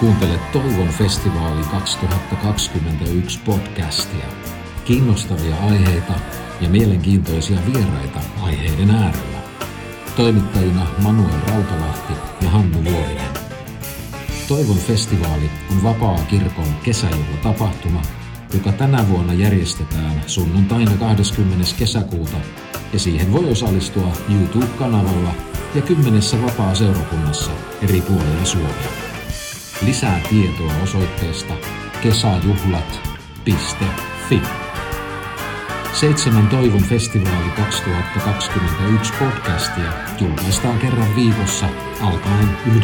Kuuntelet Toivon festivaali 2021 podcastia. Kiinnostavia aiheita ja mielenkiintoisia vieraita aiheiden äärellä. Toimittajina Manuel Rautalahti ja Hannu Vuorinen. Toivon festivaali on vapaa kirkon kesäjuhlatapahtuma, joka tänä vuonna järjestetään sunnuntaina 20. kesäkuuta ja siihen voi osallistua YouTube-kanavalla ja kymmenessä vapaa-seurakunnassa eri puolilla Suomea. Lisää tietoa osoitteesta kesäjuhlat.fi. Seitsemän Toivon festivaali 2021 podcastia julkaistaan kerran viikossa alkaen 11.5.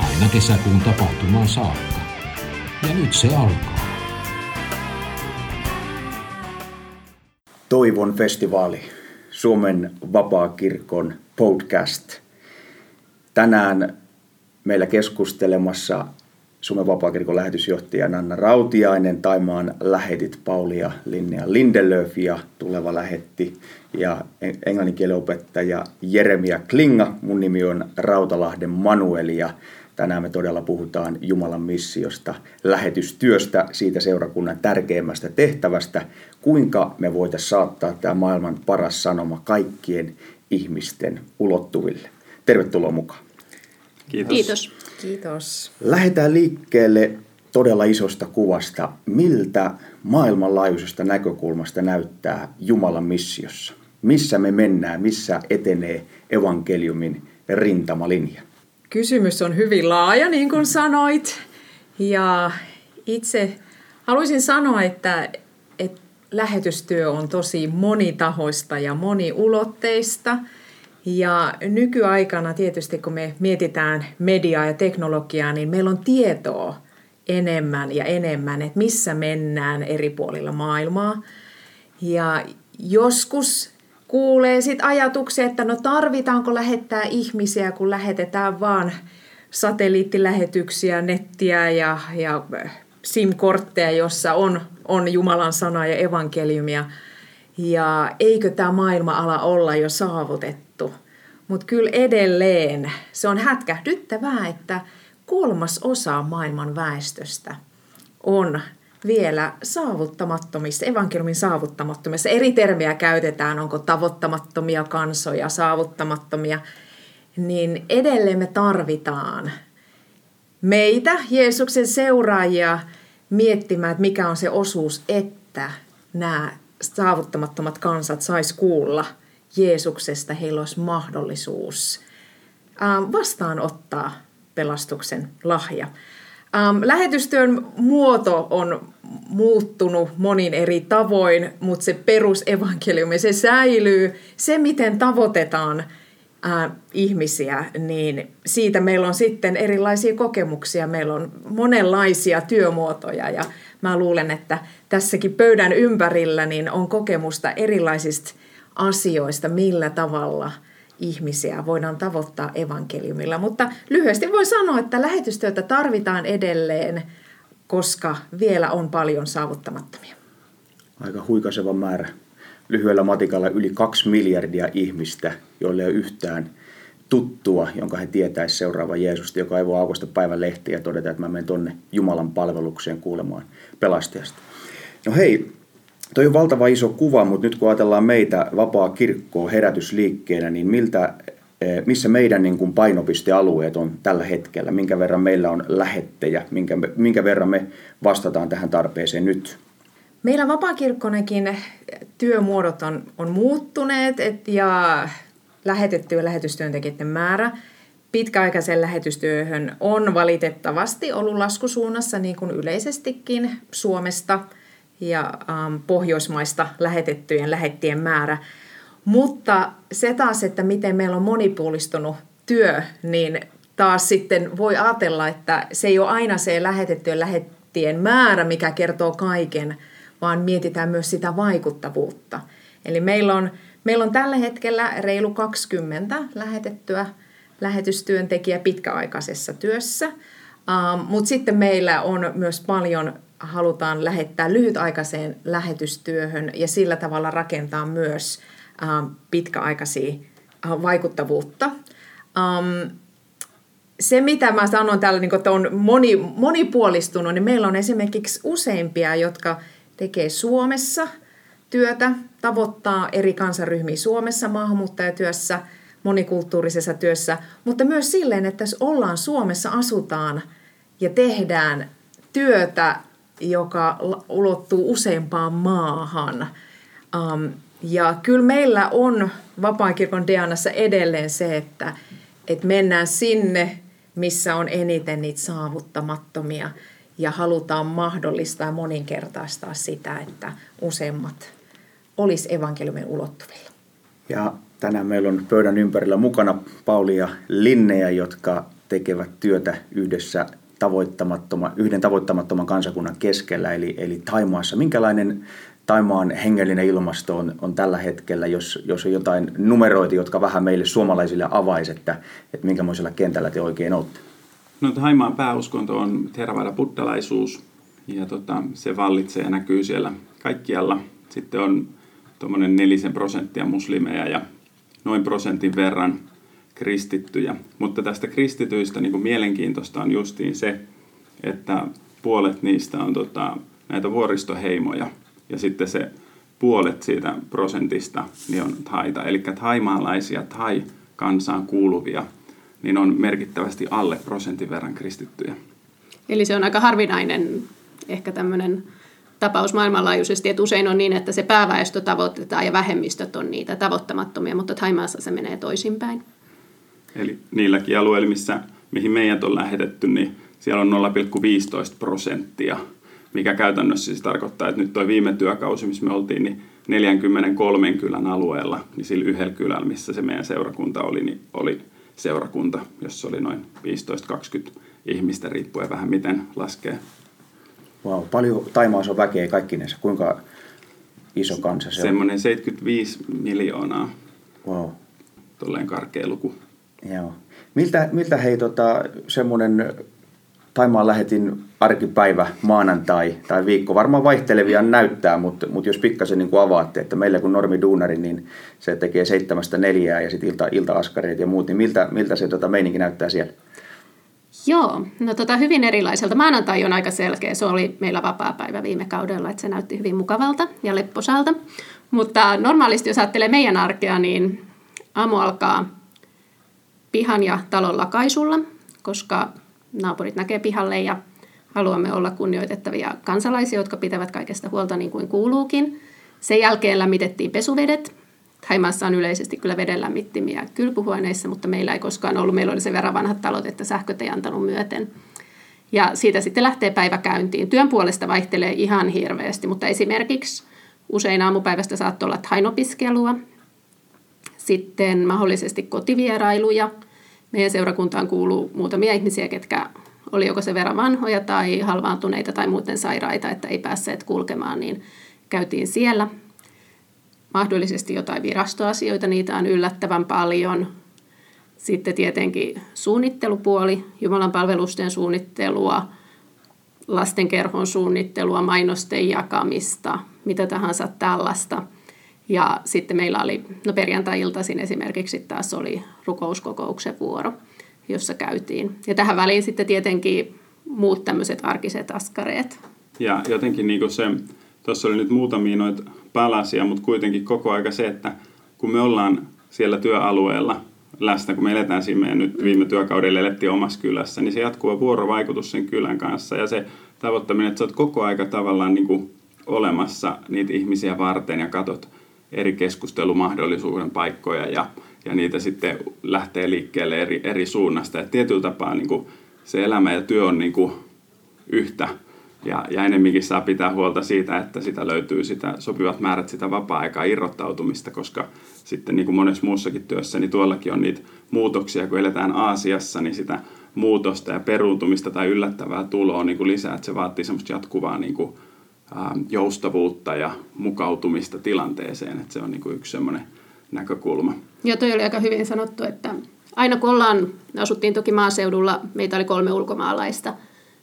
aina kesäkuun tapahtumaan saakka. Ja nyt se alkaa. Toivon festivaali, Suomen vapaakirkon podcast. Tänään meillä keskustelemassa Suomen vapaakirkon lähetysjohtaja Nanna Rautiainen, Taimaan lähetit Paulia Linnea Lindelöf ja tuleva lähetti ja englanninkielen opettaja Jeremia Klinga. Mun nimi on Rautalahden Manuel ja tänään me todella puhutaan Jumalan missiosta, lähetystyöstä, siitä seurakunnan tärkeimmästä tehtävästä, kuinka me voitaisiin saattaa tämä maailman paras sanoma kaikkien ihmisten ulottuville. Tervetuloa mukaan. Kiitos. Kiitos. Kiitos. Lähdetään liikkeelle todella isosta kuvasta. Miltä maailmanlaajuisesta näkökulmasta näyttää Jumalan missiossa? Missä me mennään? Missä etenee evankeliumin rintamalinja? Kysymys on hyvin laaja, niin kuin sanoit. Ja itse haluaisin sanoa, että, että lähetystyö on tosi monitahoista ja moniulotteista – ja nykyaikana tietysti, kun me mietitään mediaa ja teknologiaa, niin meillä on tietoa enemmän ja enemmän, että missä mennään eri puolilla maailmaa. Ja joskus kuulee sit ajatuksia, että no tarvitaanko lähettää ihmisiä, kun lähetetään vaan satelliittilähetyksiä, nettiä ja, ja SIM-kortteja, jossa on, on Jumalan sana ja evankeliumia. Ja eikö tämä maailma-ala olla jo saavutettu? Mutta kyllä edelleen se on hätkähdyttävää, että kolmas osa maailman väestöstä on vielä saavuttamattomissa, evankeliumin saavuttamattomissa. Eri termiä käytetään, onko tavoittamattomia kansoja, saavuttamattomia. Niin edelleen me tarvitaan meitä, Jeesuksen seuraajia, miettimään, että mikä on se osuus, että nämä saavuttamattomat kansat sais kuulla – Jeesuksesta heillä olisi mahdollisuus ähm, vastaanottaa pelastuksen lahja. Ähm, lähetystyön muoto on muuttunut monin eri tavoin, mutta se perusevankeliumi, se säilyy. Se, miten tavoitetaan äh, ihmisiä, niin siitä meillä on sitten erilaisia kokemuksia. Meillä on monenlaisia työmuotoja ja mä luulen, että tässäkin pöydän ympärillä niin on kokemusta erilaisista asioista, millä tavalla ihmisiä voidaan tavoittaa evankeliumilla. Mutta lyhyesti voi sanoa, että lähetystyötä tarvitaan edelleen, koska vielä on paljon saavuttamattomia. Aika huikaseva määrä. Lyhyellä matikalla yli kaksi miljardia ihmistä, joille ei ole yhtään tuttua, jonka he tietäisi seuraava Jeesusta, joka ei voi aukosta päivän lehtiä ja todeta, että mä menen tonne Jumalan palvelukseen kuulemaan pelastajasta. No hei, Toi on valtava iso kuva, mutta nyt kun ajatellaan meitä vapaa kirkkoa herätysliikkeenä, niin miltä, eh, missä meidän niin kuin painopistealueet on tällä hetkellä? Minkä verran meillä on lähettejä? Minkä, minkä verran me vastataan tähän tarpeeseen nyt? Meillä vapaakirkkonekin työmuodot on, on muuttuneet et, ja lähetettyjen lähetystyöntekijöiden määrä pitkäaikaisen lähetystyöhön on valitettavasti ollut laskusuunnassa niin kuin yleisestikin Suomesta – ja ähm, pohjoismaista lähetettyjen lähettien määrä. Mutta se taas, että miten meillä on monipuolistunut työ, niin taas sitten voi ajatella, että se ei ole aina se lähetettyjen lähettien määrä, mikä kertoo kaiken, vaan mietitään myös sitä vaikuttavuutta. Eli meillä on, meillä on tällä hetkellä reilu 20 lähetettyä lähetystyöntekijä pitkäaikaisessa työssä, um, mutta sitten meillä on myös paljon halutaan lähettää lyhytaikaiseen lähetystyöhön ja sillä tavalla rakentaa myös pitkäaikaisia vaikuttavuutta. se, mitä mä sanon täällä, niin että on moni, monipuolistunut, niin meillä on esimerkiksi useimpia, jotka tekee Suomessa työtä, tavoittaa eri kansaryhmiä Suomessa maahanmuuttajatyössä, monikulttuurisessa työssä, mutta myös silleen, että jos ollaan Suomessa, asutaan ja tehdään työtä, joka ulottuu useampaan maahan. Um, ja kyllä meillä on vapaan kirkon Dianassa edelleen se, että, että mennään sinne, missä on eniten niitä saavuttamattomia ja halutaan mahdollistaa ja moninkertaistaa sitä, että useimmat olisi evankeliumin ulottuvilla. Ja tänään meillä on pöydän ympärillä mukana Pauli ja Linnejä, jotka tekevät työtä yhdessä tavoittamattoman, yhden tavoittamattoman kansakunnan keskellä, eli, eli Taimaassa. Minkälainen Taimaan hengellinen ilmasto on, on tällä hetkellä, jos, jos on jotain numeroita, jotka vähän meille suomalaisille avaisi, että, että minkämoisella kentällä te oikein olette? No Taimaan pääuskonto on Theravada buddhalaisuus ja tota, se vallitsee ja näkyy siellä kaikkialla. Sitten on tuommoinen nelisen prosenttia muslimeja ja noin prosentin verran kristittyjä. Mutta tästä kristityistä niin kuin mielenkiintoista on justiin se, että puolet niistä on tota, näitä vuoristoheimoja – ja sitten se puolet siitä prosentista niin on taita. Eli thaimaalaisia tai kansaan kuuluvia niin on merkittävästi alle prosentin verran kristittyjä. Eli se on aika harvinainen ehkä tämmöinen tapaus maailmanlaajuisesti, että usein on niin, että se pääväestö tavoitetaan ja vähemmistöt on niitä tavoittamattomia, mutta Thaimaassa se menee toisinpäin. Eli niilläkin alueilla, missä, mihin meidät on lähetetty, niin siellä on 0,15 prosenttia mikä käytännössä siis tarkoittaa, että nyt tuo viime työkausi, missä me oltiin, niin 43 kylän alueella, niin sillä yhdellä kylällä, missä se meidän seurakunta oli, niin oli seurakunta, jossa oli noin 15-20 ihmistä, riippuen vähän miten laskee. Wow, paljon Taimaassa on väkeä kaikkinensa. Kuinka iso kansa se on? Semmoinen 75 miljoonaa. Wow. Tolleen karkea luku. Joo. Miltä, miltä hei tota, semmoinen Taimaan lähetin arkipäivä, maanantai tai viikko. Varmaan vaihtelevia näyttää, mutta, mutta jos pikkasen niin avaatte, että meillä kun normi duunari, niin se tekee seitsemästä neljää ja sitten ilta, ilta-askareet ja muut, niin miltä, miltä se tota, meininki näyttää siellä? Joo, no tota, hyvin erilaiselta. Maanantai on aika selkeä. Se oli meillä vapaa-päivä viime kaudella, että se näytti hyvin mukavalta ja lepposalta. Mutta normaalisti, jos ajattelee meidän arkea, niin aamu alkaa pihan ja talon lakaisulla, koska naapurit näkee pihalle ja haluamme olla kunnioitettavia kansalaisia, jotka pitävät kaikesta huolta niin kuin kuuluukin. Sen jälkeen lämmitettiin pesuvedet. Thaimaassa on yleisesti kyllä veden lämmittimiä kylpyhuoneissa, mutta meillä ei koskaan ollut. Meillä oli sen verran vanhat talot, että sähköt ei antanut myöten. Ja siitä sitten lähtee päivä käyntiin. Työn puolesta vaihtelee ihan hirveästi, mutta esimerkiksi usein aamupäivästä saattoi olla hainopiskelua, sitten mahdollisesti kotivierailuja – meidän seurakuntaan kuuluu muutamia ihmisiä, ketkä oli joko sen verran vanhoja tai halvaantuneita tai muuten sairaita, että ei päässeet kulkemaan, niin käytiin siellä. Mahdollisesti jotain virastoasioita, niitä on yllättävän paljon. Sitten tietenkin suunnittelupuoli, Jumalan palvelusten suunnittelua, lastenkerhon suunnittelua, mainosten jakamista, mitä tahansa tällaista – ja sitten meillä oli, no perjantai-iltaisin esimerkiksi taas oli rukouskokouksen vuoro, jossa käytiin. Ja tähän väliin sitten tietenkin muut tämmöiset arkiset askareet. Ja jotenkin niin se, tuossa oli nyt muutamia noita palasia, mutta kuitenkin koko aika se, että kun me ollaan siellä työalueella läsnä, kun me eletään siinä meidän nyt viime työkaudella elettiin omassa kylässä, niin se jatkuva vuorovaikutus sen kylän kanssa ja se tavoittaminen, että sä oot koko aika tavallaan niin kuin olemassa niitä ihmisiä varten ja katot eri keskustelumahdollisuuden paikkoja ja, ja niitä sitten lähtee liikkeelle eri, eri suunnasta. Et tietyllä tapaa niin kuin se elämä ja työ on niin kuin yhtä ja, ja enemminkin saa pitää huolta siitä, että sitä löytyy sitä sopivat määrät sitä vapaa-aikaa irrottautumista, koska sitten niin kuin monessa muussakin työssä, niin tuollakin on niitä muutoksia, kun eletään Aasiassa, niin sitä muutosta ja peruuntumista tai yllättävää tuloa niin kuin lisää, että se vaatii semmoista jatkuvaa niin kuin joustavuutta ja mukautumista tilanteeseen. Että se on niin kuin yksi semmoinen näkökulma. Joo, toi oli aika hyvin sanottu, että aina kun ollaan, asuttiin toki maaseudulla, meitä oli kolme ulkomaalaista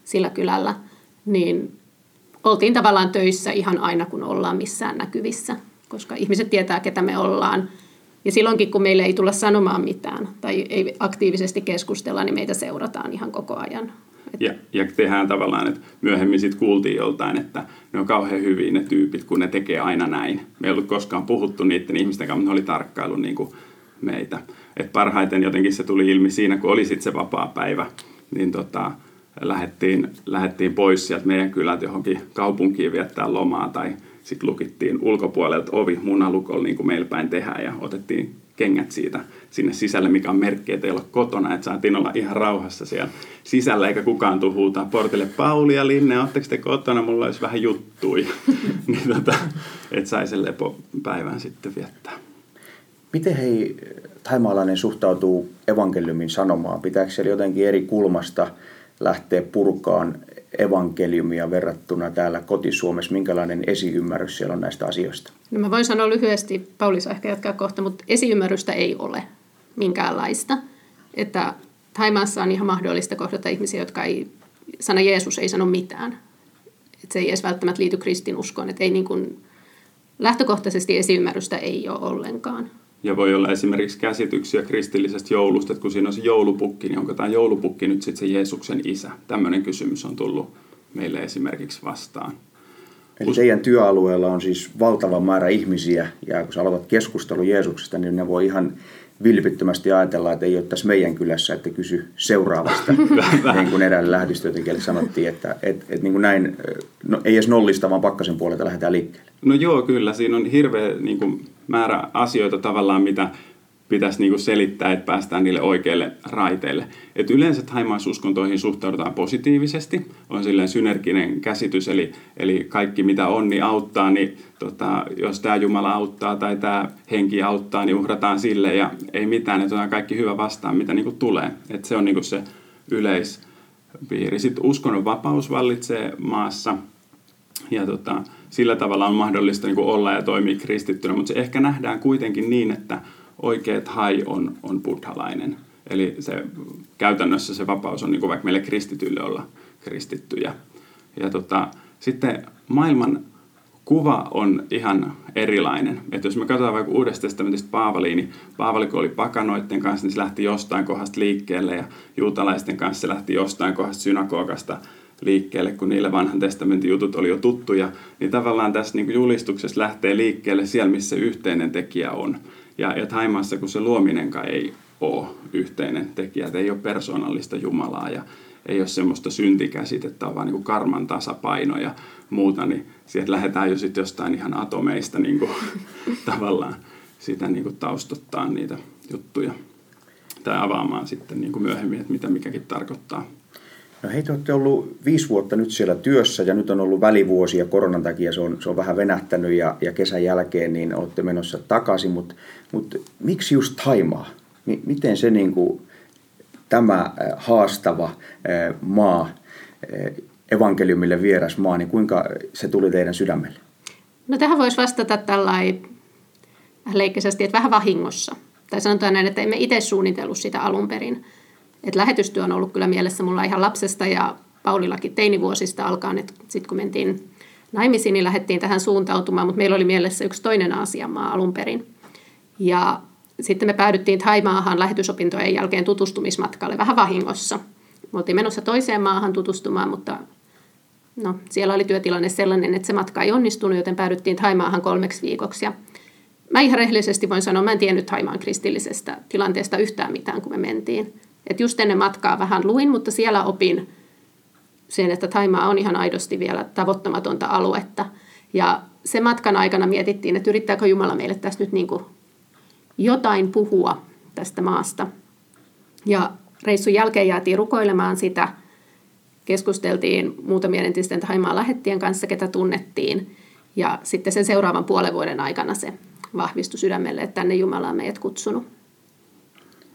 sillä kylällä, niin oltiin tavallaan töissä ihan aina kun ollaan missään näkyvissä, koska ihmiset tietää, ketä me ollaan. Ja silloinkin, kun meille ei tulla sanomaan mitään tai ei aktiivisesti keskustella, niin meitä seurataan ihan koko ajan. Ja, ja tehdään tavallaan, että myöhemmin sitten kuultiin joltain, että ne on kauhean hyviä ne tyypit, kun ne tekee aina näin. Me ei ollut koskaan puhuttu niiden ihmisten kanssa, mutta ne oli tarkkailu niin kuin meitä. Et parhaiten jotenkin se tuli ilmi siinä, kun oli sitten se vapaa päivä, niin tota, lähdettiin, lähdettiin pois sieltä meidän kylältä johonkin kaupunkiin viettää lomaa tai sitten lukittiin ulkopuolelta ovi munalukolla niin kuin meillä päin tehdään ja otettiin kengät siitä sinne sisälle, mikä on merkki, että ei ole kotona, että saatiin olla ihan rauhassa siellä sisällä, eikä kukaan tuu huutaa portille, Pauli ja Linne, ootteko te kotona, mulla olisi vähän juttui, niin tota, että sai sen lepopäivän sitten viettää. Miten hei taimaalainen suhtautuu evankeliumin sanomaan? Pitääkö siellä jotenkin eri kulmasta lähteä purkaan evankeliumia verrattuna täällä kotisuomessa? Minkälainen esiymmärrys siellä on näistä asioista? No mä voin sanoa lyhyesti, Pauli saa ehkä jatkaa kohta, mutta esiymmärrystä ei ole minkäänlaista. Että Taimaassa on ihan mahdollista kohdata ihmisiä, jotka ei, sana Jeesus ei sano mitään. Että se ei edes välttämättä liity kristinuskoon. Että ei niin kuin, lähtökohtaisesti esiymmärrystä ei ole ollenkaan. Ja voi olla esimerkiksi käsityksiä kristillisestä joulusta, että kun siinä on se joulupukki, niin onko tämä joulupukki nyt sitten se Jeesuksen isä? Tämmöinen kysymys on tullut meille esimerkiksi vastaan. Eli teidän työalueella on siis valtava määrä ihmisiä, ja kun sä aloitat keskustelun Jeesuksesta, niin ne voi ihan vilpittömästi ajatella, että ei ole tässä meidän kylässä, että kysy seuraavasta, niin kuin eräällä lähetystyöntekijälle sanottiin, että et, et niin kuin näin, no, ei edes nollista, vaan pakkasen puolelta lähdetään liikkeelle. No joo, kyllä. Siinä on hirveä niin kuin, määrä asioita tavallaan, mitä pitäisi niin kuin selittää, että päästään niille oikeille raiteille. Et yleensä taimaisuskontoihin suhtaudutaan positiivisesti, on silleen synerginen käsitys, eli, eli kaikki mitä on, niin auttaa, niin tota, jos tämä Jumala auttaa tai tämä henki auttaa, niin uhrataan sille ja ei mitään, että otetaan kaikki hyvä vastaan, mitä niin kuin tulee. Et se on niin kuin se yleispiiri. Sitten uskonnon vapaus vallitsee maassa ja tota, sillä tavalla on mahdollista niin olla ja toimia kristittynä, mutta se ehkä nähdään kuitenkin niin, että oikea hai on, on buddhalainen. Eli se, käytännössä se vapaus on niin kuin vaikka meille kristityille olla kristittyjä. Ja tota, sitten maailman kuva on ihan erilainen. Että jos me katsotaan vaikka Uudesta testamentista Paavaliin, niin Paavali kun oli pakanoiden kanssa, niin se lähti jostain kohdasta liikkeelle ja juutalaisten kanssa se lähti jostain kohdasta synagogasta liikkeelle, kun niille vanhan testamentin jutut oli jo tuttuja, niin tavallaan tässä niin julistuksessa lähtee liikkeelle siellä, missä yhteinen tekijä on. Ja, ja Taimaassa, kun se luominenkaan ei ole yhteinen tekijä, että ei ole persoonallista Jumalaa ja ei ole semmoista syntikäsitettä, vaan niin karman tasapaino ja muuta, niin sieltä lähdetään jo sitten jostain ihan atomeista niin kuin, tavallaan sitä niin kuin taustottaa niitä juttuja tai avaamaan sitten niin kuin myöhemmin, että mitä mikäkin tarkoittaa. No hei, te olette ollut viisi vuotta nyt siellä työssä ja nyt on ollut välivuosi ja koronan takia se on, se on vähän venähtänyt ja, ja kesän jälkeen niin olette menossa takaisin, mutta mut miksi just Taimaa? M- miten se niin kuin, tämä haastava maa, evankeliumille vieras maa, niin kuinka se tuli teidän sydämelle? No tähän voisi vastata tällainen leikkisesti, että vähän vahingossa. Tai sanotaan näin, että emme itse suunnitellut sitä alun perin et lähetystyö on ollut kyllä mielessä mulla ihan lapsesta ja Paulillakin teinivuosista alkaen, että sitten kun mentiin naimisiin, niin lähdettiin tähän suuntautumaan, mutta meillä oli mielessä yksi toinen Aasiamaa alun perin. Ja sitten me päädyttiin Taimaahan lähetysopintojen jälkeen tutustumismatkalle vähän vahingossa. Me oltiin menossa toiseen maahan tutustumaan, mutta no, siellä oli työtilanne sellainen, että se matka ei onnistunut, joten päädyttiin Taimaahan kolmeksi viikoksi. Ja mä ihan rehellisesti voin sanoa, mä en tiennyt Taimaan kristillisestä tilanteesta yhtään mitään, kun me mentiin. Et just ennen matkaa vähän luin, mutta siellä opin sen, että Taimaa on ihan aidosti vielä tavoittamatonta aluetta. Ja sen matkan aikana mietittiin, että yrittääkö Jumala meille tässä nyt niin kuin jotain puhua tästä maasta. Ja reissun jälkeen jäätiin rukoilemaan sitä. Keskusteltiin muutamien entisten Taimaan lähettien kanssa, ketä tunnettiin. Ja sitten sen seuraavan puolen vuoden aikana se vahvistui sydämelle, että tänne Jumala on meidät kutsunut.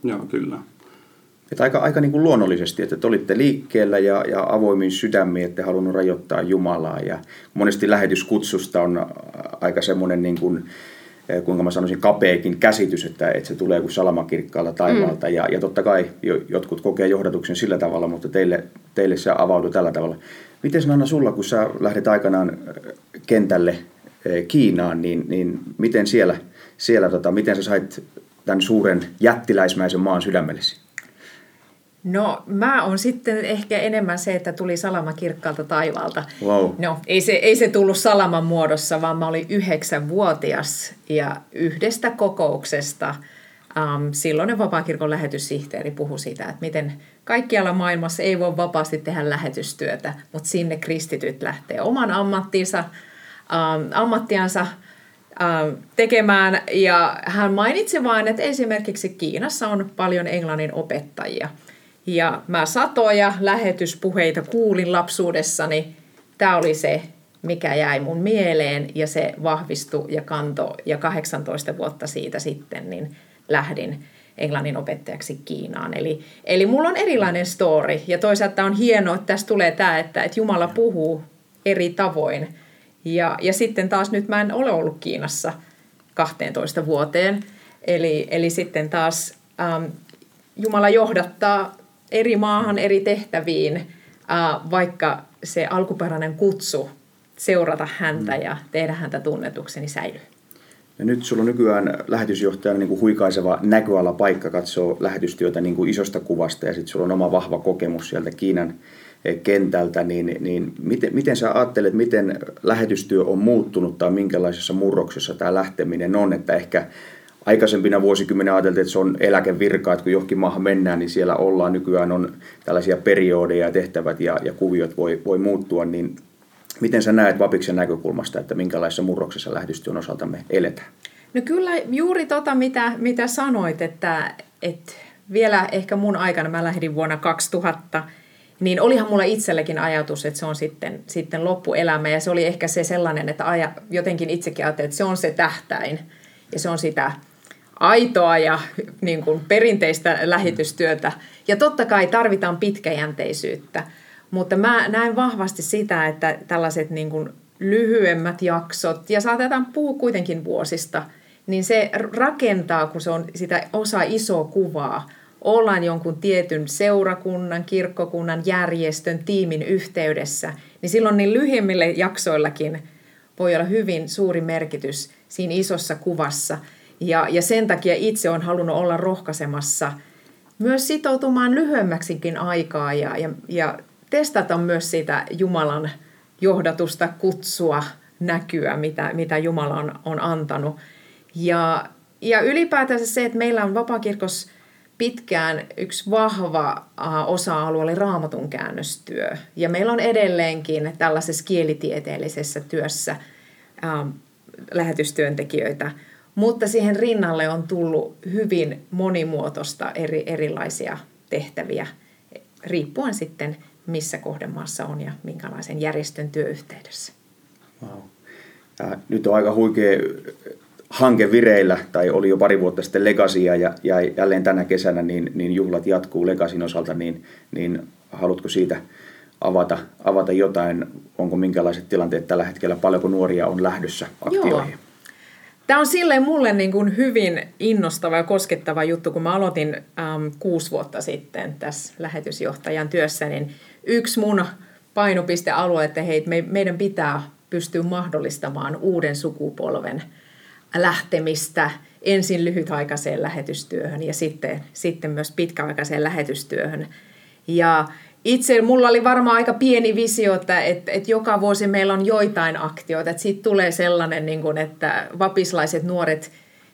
Joo, kyllä. Että aika, aika niin kuin luonnollisesti, että te olitte liikkeellä ja, ja avoimin sydämiin, että halunnut rajoittaa Jumalaa. Ja monesti lähetyskutsusta on aika semmoinen, niin kuin, eh, kuinka mä sanoisin, kapeakin käsitys, että, että se tulee kuin salamakirkkaalla taivaalta. Mm. Ja, ja totta kai jotkut kokee johdatuksen sillä tavalla, mutta teille, teille se avautui tällä tavalla. Miten Anna sulla, kun sä lähdet aikanaan eh, kentälle Kiinaan, niin, niin miten siellä siellä tota, miten sä sait tämän suuren jättiläismäisen maan sydämellesi? No mä on sitten ehkä enemmän se, että tuli salama kirkkaalta taivaalta. Wow. No ei se, ei se tullut salaman muodossa, vaan mä olin yhdeksänvuotias ja yhdestä kokouksesta um, silloinen vapaakirkon lähetyssihteeri puhui siitä, että miten kaikkialla maailmassa ei voi vapaasti tehdä lähetystyötä, mutta sinne kristityt lähtee oman ammattinsa, um, ammattiansa um, tekemään. Ja hän mainitsi vain, että esimerkiksi Kiinassa on paljon englannin opettajia – ja mä satoja lähetyspuheita kuulin lapsuudessani. Tämä oli se, mikä jäi mun mieleen ja se vahvistui ja kanto. Ja 18 vuotta siitä sitten niin lähdin englannin opettajaksi Kiinaan. Eli, eli mulla on erilainen story ja toisaalta on hienoa, että tässä tulee tämä, että, että Jumala puhuu eri tavoin. Ja, ja sitten taas nyt mä en ole ollut Kiinassa 12 vuoteen. Eli, eli sitten taas ähm, Jumala johdattaa eri maahan, eri tehtäviin, vaikka se alkuperäinen kutsu seurata häntä mm. ja tehdä häntä tunnetuksi, niin säilyy. Ja nyt sulla on nykyään lähetysjohtajana niin kuin huikaiseva näköala paikka katsoa lähetystyötä niin kuin isosta kuvasta ja sitten sulla on oma vahva kokemus sieltä Kiinan eh, kentältä, niin, niin miten, miten sä ajattelet, miten lähetystyö on muuttunut tai minkälaisessa murroksessa tämä lähteminen on, että ehkä aikaisempina vuosikymmenen ajateltiin, että se on eläkevirka, että kun johonkin maahan mennään, niin siellä ollaan. Nykyään on tällaisia periodeja ja tehtävät ja, ja kuviot voi, voi muuttua, niin miten sä näet Vapiksen näkökulmasta, että minkälaisessa murroksessa lähetystyön osalta me eletään? No kyllä juuri tota, mitä, mitä sanoit, että, että vielä ehkä mun aikana, mä lähdin vuonna 2000, niin olihan mulla itsellekin ajatus, että se on sitten, sitten loppuelämä. Ja se oli ehkä se sellainen, että aja, jotenkin itsekin ajattelin, että se on se tähtäin. Ja se on sitä aitoa ja niin kuin perinteistä lähetystyötä. Ja totta kai tarvitaan pitkäjänteisyyttä, mutta mä näen vahvasti sitä, että tällaiset niin kuin lyhyemmät jaksot, ja saatetaan puhua kuitenkin vuosista, niin se rakentaa, kun se on sitä osa isoa kuvaa, ollaan jonkun tietyn seurakunnan, kirkkokunnan, järjestön, tiimin yhteydessä, niin silloin niin lyhyemmille jaksoillakin voi olla hyvin suuri merkitys siinä isossa kuvassa – ja, ja sen takia itse olen halunnut olla rohkaisemassa myös sitoutumaan lyhyemmäksikin aikaa ja, ja, ja testata myös sitä Jumalan johdatusta kutsua, näkyä, mitä, mitä Jumala on, on antanut. Ja, ja ylipäätänsä se, että meillä on vapaakirkos pitkään yksi vahva osa-alue oli raamatun käännöstyö. Ja meillä on edelleenkin tällaisessa kielitieteellisessä työssä ää, lähetystyöntekijöitä – mutta siihen rinnalle on tullut hyvin monimuotoista eri, erilaisia tehtäviä, riippuen sitten missä kohdemaassa on ja minkälaisen järjestön työyhteydessä. Wow. Ja nyt on aika huikea hanke vireillä, tai oli jo pari vuotta sitten Legasia, ja, ja jälleen tänä kesänä niin, niin juhlat jatkuu Legasin osalta, niin, niin haluatko siitä avata, avata jotain? Onko minkälaiset tilanteet tällä hetkellä? Paljonko nuoria on lähdössä aktioihin? Joo. Tämä on silleen mulle niin kuin hyvin innostava ja koskettava juttu, kun mä aloitin äm, kuusi vuotta sitten tässä lähetysjohtajan työssä, niin yksi mun painopistealue, että hei, me, meidän pitää pystyä mahdollistamaan uuden sukupolven lähtemistä ensin lyhytaikaiseen lähetystyöhön ja sitten, sitten myös pitkäaikaiseen lähetystyöhön. Ja itse mulla oli varmaan aika pieni visio, että, että, että joka vuosi meillä on joitain aktioita. Että siitä tulee sellainen, niin kuin, että vapislaiset nuoret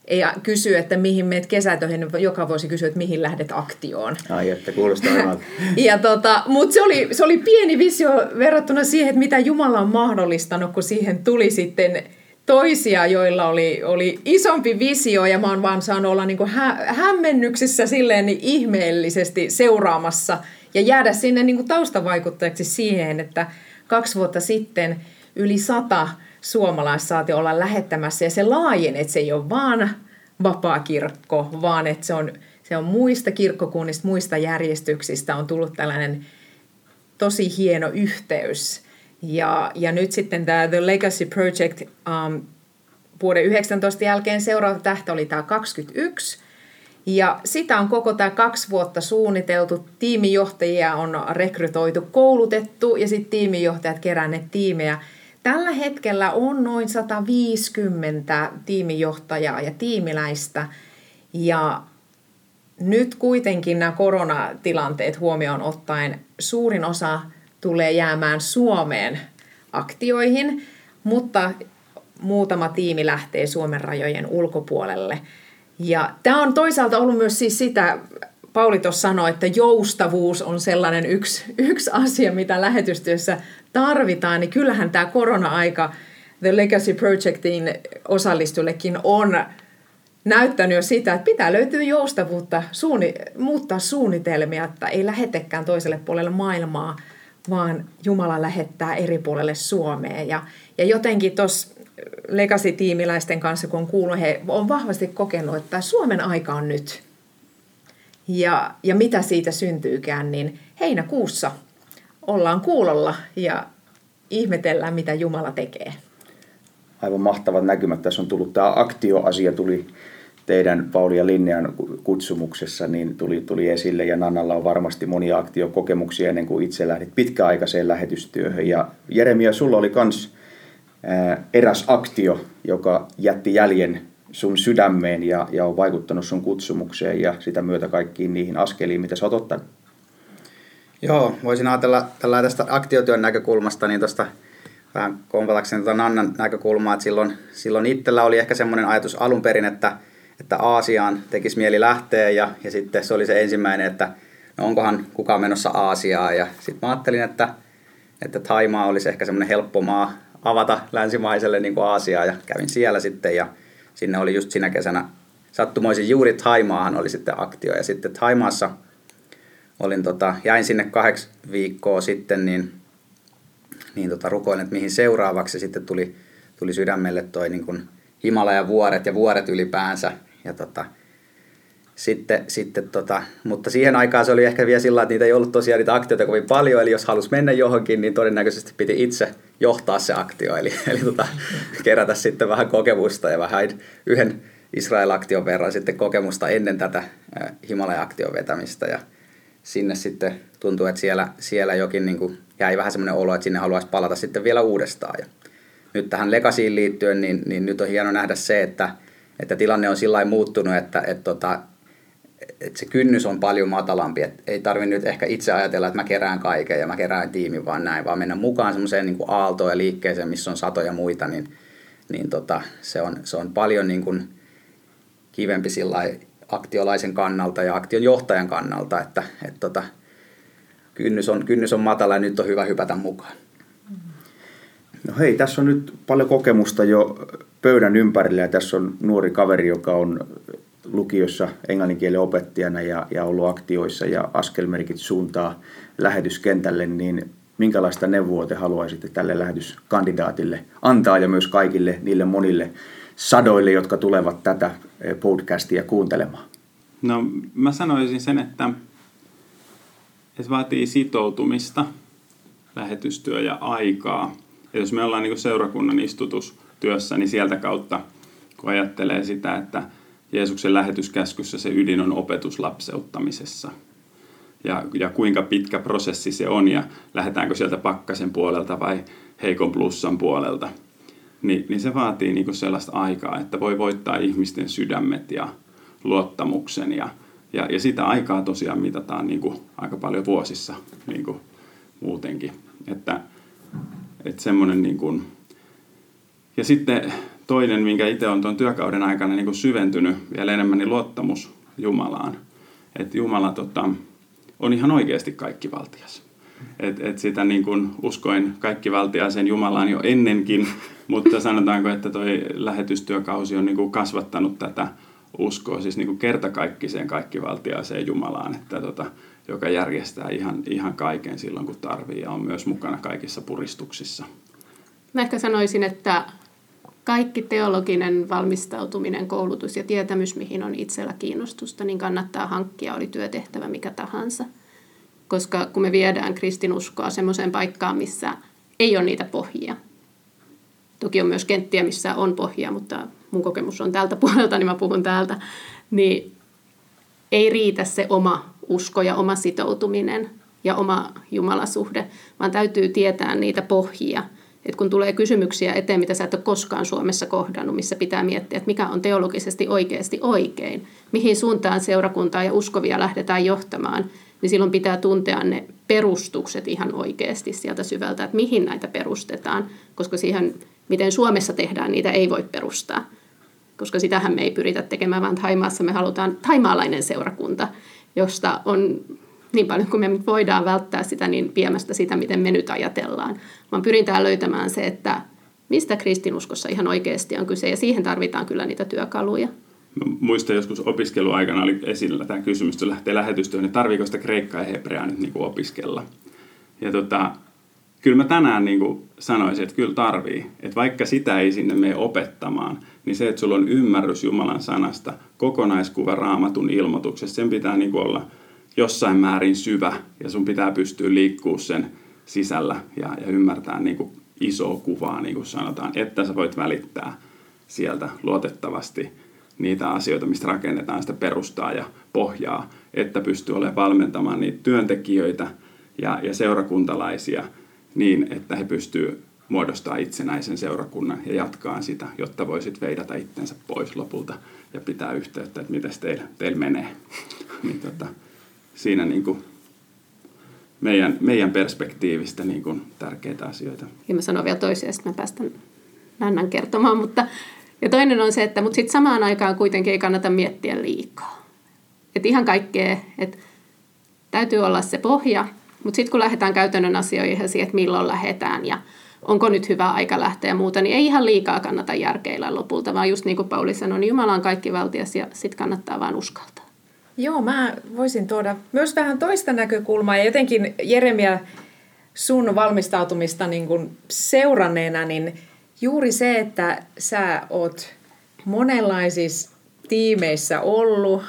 ei kysy, että mihin meet kesätöihin, joka vuosi kysyy, että mihin lähdet aktioon. Ai, että kuulostaa ja tota, Mutta se oli, se oli pieni visio verrattuna siihen, että mitä Jumala on mahdollistanut, kun siihen tuli sitten toisia, joilla oli, oli isompi visio ja mä oon vaan saanut olla niin hä, hämmennyksessä silleen niin ihmeellisesti seuraamassa – ja jäädä sinne niin kuin taustavaikuttajaksi siihen, että kaksi vuotta sitten yli sata suomalaista saati olla lähettämässä ja se laajeni, että se ei ole vaan vapaa kirkko, vaan että se on, se on muista kirkkokunnista, muista järjestyksistä on tullut tällainen tosi hieno yhteys. Ja, ja nyt sitten tämä The Legacy Project um, vuoden 19 jälkeen seuraava tähtä oli tämä 21, ja sitä on koko tämä kaksi vuotta suunniteltu. Tiimijohtajia on rekrytoitu, koulutettu ja sitten tiimijohtajat keränneet tiimejä tällä hetkellä on noin 150 tiimijohtajaa ja tiimiläistä ja nyt kuitenkin nämä koronatilanteet huomioon ottaen suurin osa tulee jäämään Suomeen aktioihin, mutta muutama tiimi lähtee Suomen rajojen ulkopuolelle. Ja tämä on toisaalta ollut myös siis sitä, Pauli tuossa sanoi, että joustavuus on sellainen yksi, yksi asia, mitä lähetystyössä tarvitaan, niin kyllähän tämä korona-aika The Legacy Projectin osallistujillekin on näyttänyt jo sitä, että pitää löytyä joustavuutta, suunni, muuttaa suunnitelmia, että ei lähetekään toiselle puolelle maailmaa, vaan Jumala lähettää eri puolelle Suomeen. Ja, ja jotenkin tuossa Legacy-tiimiläisten kanssa, kun on kuullut, he on vahvasti kokenut, että Suomen aika on nyt. Ja, ja mitä siitä syntyykään, niin heinäkuussa ollaan kuulolla ja ihmetellään, mitä Jumala tekee. Aivan mahtavat näkymät. Tässä on tullut tämä aktioasia, tuli teidän Pauli ja Linnean kutsumuksessa, niin tuli, tuli esille. Ja Nannalla on varmasti monia aktiokokemuksia ennen kuin itse lähdit pitkäaikaiseen lähetystyöhön. Ja Jeremia, sulla oli myös eräs aktio, joka jätti jäljen sun sydämeen ja, ja on vaikuttanut sun kutsumukseen ja sitä myötä kaikkiin niihin askeliin, mitä sä oot ottanut. Joo, voisin ajatella tällä tästä aktiotyön näkökulmasta, niin tuosta vähän kompatakseni tuota Nannan näkökulmaa, että silloin, silloin itsellä oli ehkä semmoinen ajatus alun perin, että, että Aasiaan tekisi mieli lähteä ja, ja sitten se oli se ensimmäinen, että no onkohan kukaan menossa Aasiaan ja sitten mä ajattelin, että, että Taimaa olisi ehkä semmoinen helppo maa avata länsimaiselle niin kuin Aasiaa ja kävin siellä sitten ja sinne oli just sinä kesänä sattumoisin juuri Taimaahan oli sitten aktio ja sitten Taimaassa olin tota, jäin sinne kahdeksi viikkoa sitten, niin, niin tota, rukoilin, että mihin seuraavaksi. Sitten tuli, tuli sydämelle toi niin kuin Himalajan vuoret ja vuoret ylipäänsä. Ja tota, sitten, sitten tota, mutta siihen aikaan se oli ehkä vielä sillä, että niitä ei ollut tosiaan niitä aktioita kovin paljon, eli jos halusi mennä johonkin, niin todennäköisesti piti itse johtaa se aktio, eli, eli tota, kerätä sitten vähän kokemusta ja vähän yhden Israel-aktion verran sitten kokemusta ennen tätä Himalaya-aktion vetämistä. Ja sinne sitten tuntuu, että siellä, siellä jokin niin kuin jäi vähän semmoinen olo, että sinne haluaisi palata sitten vielä uudestaan. Ja nyt tähän Legasiin liittyen, niin, niin nyt on hieno nähdä se, että, että tilanne on sillä muuttunut, että, että, tota, että se kynnys on paljon matalampi. Että ei tarvitse nyt ehkä itse ajatella, että mä kerään kaiken ja mä kerään tiimin, vaan näin, vaan mennä mukaan semmoiseen niin aaltoon ja liikkeeseen, missä on satoja muita, niin, niin tota, se, on, se on paljon niin kuin kivempi sillä aktiolaisen kannalta ja aktion johtajan kannalta, että, että tota, kynnys, on, kynnys on matala ja nyt on hyvä hypätä mukaan. No hei, tässä on nyt paljon kokemusta jo pöydän ympärillä ja tässä on nuori kaveri, joka on lukiossa englanninkielen opettajana ja, ja ollut aktioissa ja askelmerkit suuntaa lähetyskentälle, niin minkälaista neuvoa te haluaisitte tälle lähetyskandidaatille antaa ja myös kaikille niille monille sadoille, jotka tulevat tätä eh, podcastia kuuntelemaan? No mä sanoisin sen, että se vaatii sitoutumista, lähetystyö ja aikaa. Ja jos me ollaan niin seurakunnan istutustyössä, niin sieltä kautta, kun ajattelee sitä, että Jeesuksen lähetyskäskyssä se ydin on opetus lapseuttamisessa. Ja, ja kuinka pitkä prosessi se on ja lähdetäänkö sieltä pakkasen puolelta vai heikon plussan puolelta – niin, niin se vaatii niin sellaista aikaa, että voi voittaa ihmisten sydämet ja luottamuksen ja, ja, ja sitä aikaa tosiaan mitataan niin kuin aika paljon vuosissa niin kuin muutenkin. Että, että semmoinen niin kuin, ja sitten toinen, minkä itse on tuon työkauden aikana niin kuin syventynyt vielä enemmän, niin luottamus Jumalaan. Että Jumala tota, on ihan oikeasti kaikki valtias. Et, et sitä niin kuin uskoin kaikki valtiaisen Jumalaan jo ennenkin, mutta sanotaanko, että toi lähetystyökausi on niin kuin kasvattanut tätä uskoa, siis niin kuin kertakaikkiseen kaikkivaltiaiseen Jumalaan, että tota, joka järjestää ihan, ihan kaiken silloin, kun tarvii ja on myös mukana kaikissa puristuksissa. Mä ehkä sanoisin, että kaikki teologinen valmistautuminen, koulutus ja tietämys, mihin on itsellä kiinnostusta, niin kannattaa hankkia, oli työtehtävä mikä tahansa. Koska kun me viedään kristinuskoa semmoiseen paikkaan, missä ei ole niitä pohjia, Toki on myös kenttiä, missä on pohja, mutta mun kokemus on tältä puolelta, niin mä puhun täältä. Niin ei riitä se oma usko ja oma sitoutuminen ja oma jumalasuhde, vaan täytyy tietää niitä pohjia, että kun tulee kysymyksiä eteen, mitä sä et ole koskaan Suomessa kohdannut, missä pitää miettiä, että mikä on teologisesti oikeasti oikein, mihin suuntaan seurakuntaa ja uskovia lähdetään johtamaan, niin silloin pitää tuntea ne perustukset ihan oikeasti sieltä syvältä, että mihin näitä perustetaan, koska siihen, miten Suomessa tehdään, niitä ei voi perustaa. Koska sitähän me ei pyritä tekemään, vaan Taimaassa me halutaan taimaalainen seurakunta, josta on niin paljon kuin me voidaan välttää sitä, niin viemästä sitä, miten me nyt ajatellaan. Vaan pyritään löytämään se, että mistä kristinuskossa ihan oikeasti on kyse, ja siihen tarvitaan kyllä niitä työkaluja. Mä muistan joskus opiskeluaikana oli esillä tämä kysymys, että lähtee lähetystyöhön, niin tarviiko sitä kreikkaa ja hebreaa nyt niin kuin opiskella. Ja tota, kyllä mä tänään niin kuin sanoisin, että kyllä tarvii. Että vaikka sitä ei sinne mene opettamaan, niin se, että sulla on ymmärrys Jumalan sanasta, kokonaiskuva raamatun ilmoituksessa, sen pitää niin kuin olla jossain määrin syvä ja sun pitää pystyä liikkuu sen sisällä ja, ja ymmärtää niin kuin isoa kuvaa, niin kuin sanotaan, että sä voit välittää sieltä luotettavasti niitä asioita, mistä rakennetaan sitä perustaa ja pohjaa, että pystyy olemaan valmentamaan niitä työntekijöitä ja, ja seurakuntalaisia niin, että he pystyvät muodostaa itsenäisen seurakunnan ja jatkaa sitä, jotta voisit veidata itsensä pois lopulta ja pitää yhteyttä, että miten teillä, teillä menee. niin tota, siinä niin kuin meidän, meidän perspektiivistä niin kuin tärkeitä asioita. Ja mä sanon vielä toisia, että mä päästän Nannan kertomaan, mutta ja toinen on se, että mutta sitten samaan aikaan kuitenkin ei kannata miettiä liikaa. Että ihan kaikkea, että täytyy olla se pohja, mutta sitten kun lähdetään käytännön asioihin siihen, että milloin lähdetään ja onko nyt hyvä aika lähteä ja muuta, niin ei ihan liikaa kannata järkeillä lopulta, vaan just niin kuin Pauli sanoi, niin Jumala on kaikki valtias ja sitten kannattaa vaan uskaltaa. Joo, mä voisin tuoda myös vähän toista näkökulmaa ja jotenkin Jeremia sun valmistautumista niin kuin seuranneena, niin juuri se, että sä oot monenlaisissa tiimeissä ollut,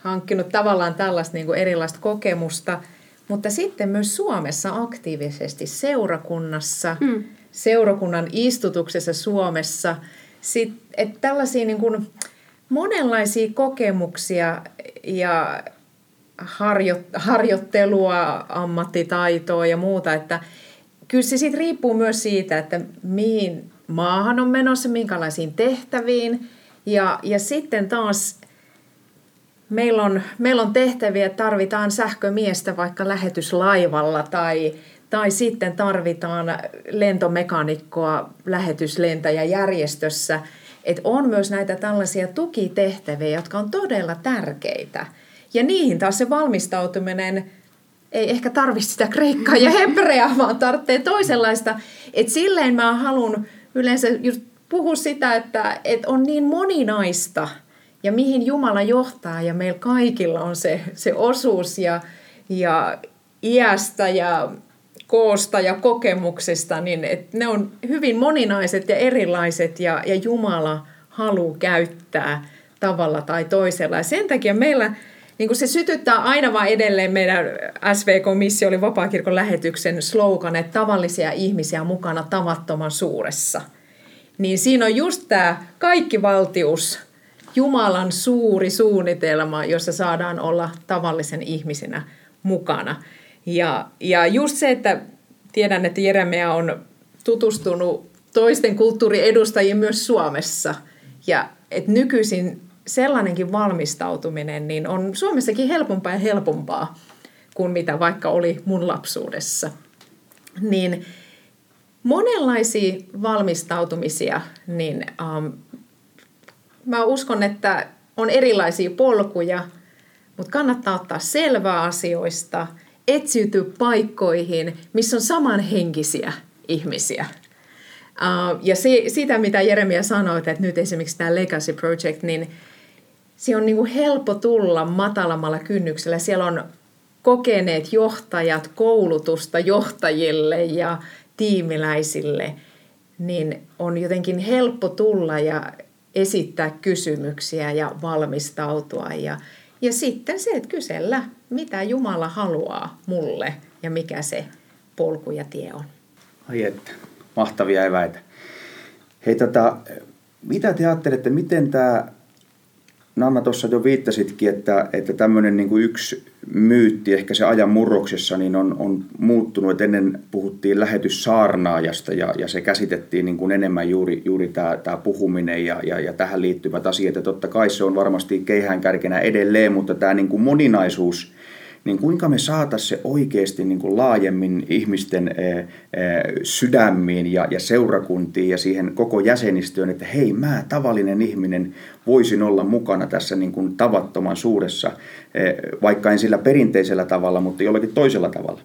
hankkinut tavallaan tällaista niin kuin erilaista kokemusta, mutta sitten myös Suomessa aktiivisesti seurakunnassa, hmm. seurakunnan istutuksessa Suomessa, sit, että tällaisia niin kuin monenlaisia kokemuksia ja harjo, harjoittelua, ammattitaitoa ja muuta, että kyllä se sitten riippuu myös siitä, että mihin maahan on menossa, minkälaisiin tehtäviin. Ja, ja sitten taas meillä on, meillä on tehtäviä, että tarvitaan sähkömiestä vaikka lähetyslaivalla tai, tai sitten tarvitaan lentomekanikkoa lähetyslentäjäjärjestössä. Että on myös näitä tällaisia tukitehtäviä, jotka on todella tärkeitä. Ja niihin taas se valmistautuminen ei ehkä tarvitse sitä kreikkaa ja hebreaa, vaan tarvitsee toisenlaista. Että silleen mä haluan yleensä just puhua sitä, että, että on niin moninaista ja mihin Jumala johtaa ja meillä kaikilla on se, se osuus ja, ja iästä ja koosta ja kokemuksesta, niin että ne on hyvin moninaiset ja erilaiset ja, ja Jumala haluaa käyttää tavalla tai toisella. Ja sen takia meillä niin kuin se sytyttää aina vaan edelleen meidän SV-komissio oli Vapaakirkon lähetyksen slogan, että tavallisia ihmisiä mukana tavattoman suuressa. Niin siinä on just tämä kaikki valtius, Jumalan suuri suunnitelma, jossa saadaan olla tavallisen ihmisenä mukana. Ja, ja just se, että tiedän, että Jeremia on tutustunut toisten kulttuuriedustajien myös Suomessa. Ja että nykyisin sellainenkin valmistautuminen niin on Suomessakin helpompaa ja helpompaa kuin mitä vaikka oli mun lapsuudessa. Niin monenlaisia valmistautumisia, niin um, mä uskon, että on erilaisia polkuja, mutta kannattaa ottaa selvää asioista, etsiytyä paikkoihin, missä on samanhenkisiä ihmisiä. Uh, ja se, sitä, mitä Jeremia sanoi, että nyt esimerkiksi tämä Legacy Project, niin se on niin kuin helppo tulla matalammalla kynnyksellä. Siellä on kokeneet johtajat koulutusta johtajille ja tiimiläisille, niin on jotenkin helppo tulla ja esittää kysymyksiä ja valmistautua. Ja, ja sitten se, että kysellä, mitä Jumala haluaa mulle ja mikä se polku ja tie on. Ai että, mahtavia eväitä. Hei, tota, mitä te ajattelette, miten tämä Nanna tuossa jo viittasitkin, että, että tämmöinen niin kuin yksi myytti ehkä se ajan murroksessa niin on, on muuttunut, että ennen puhuttiin lähetyssaarnaajasta ja, ja se käsitettiin niin kuin enemmän juuri, juuri tämä, tämä puhuminen ja, ja, ja tähän liittyvät asiat. Ja totta kai se on varmasti keihään kärkenä edelleen, mutta tämä niin kuin moninaisuus – niin kuinka me saataisiin se oikeasti niin kuin laajemmin ihmisten ää, ää, sydämiin ja, ja seurakuntiin ja siihen koko jäsenistöön, että hei, mä tavallinen ihminen voisin olla mukana tässä niin kuin tavattoman suuressa, ää, vaikka en sillä perinteisellä tavalla, mutta jollakin toisella tavalla.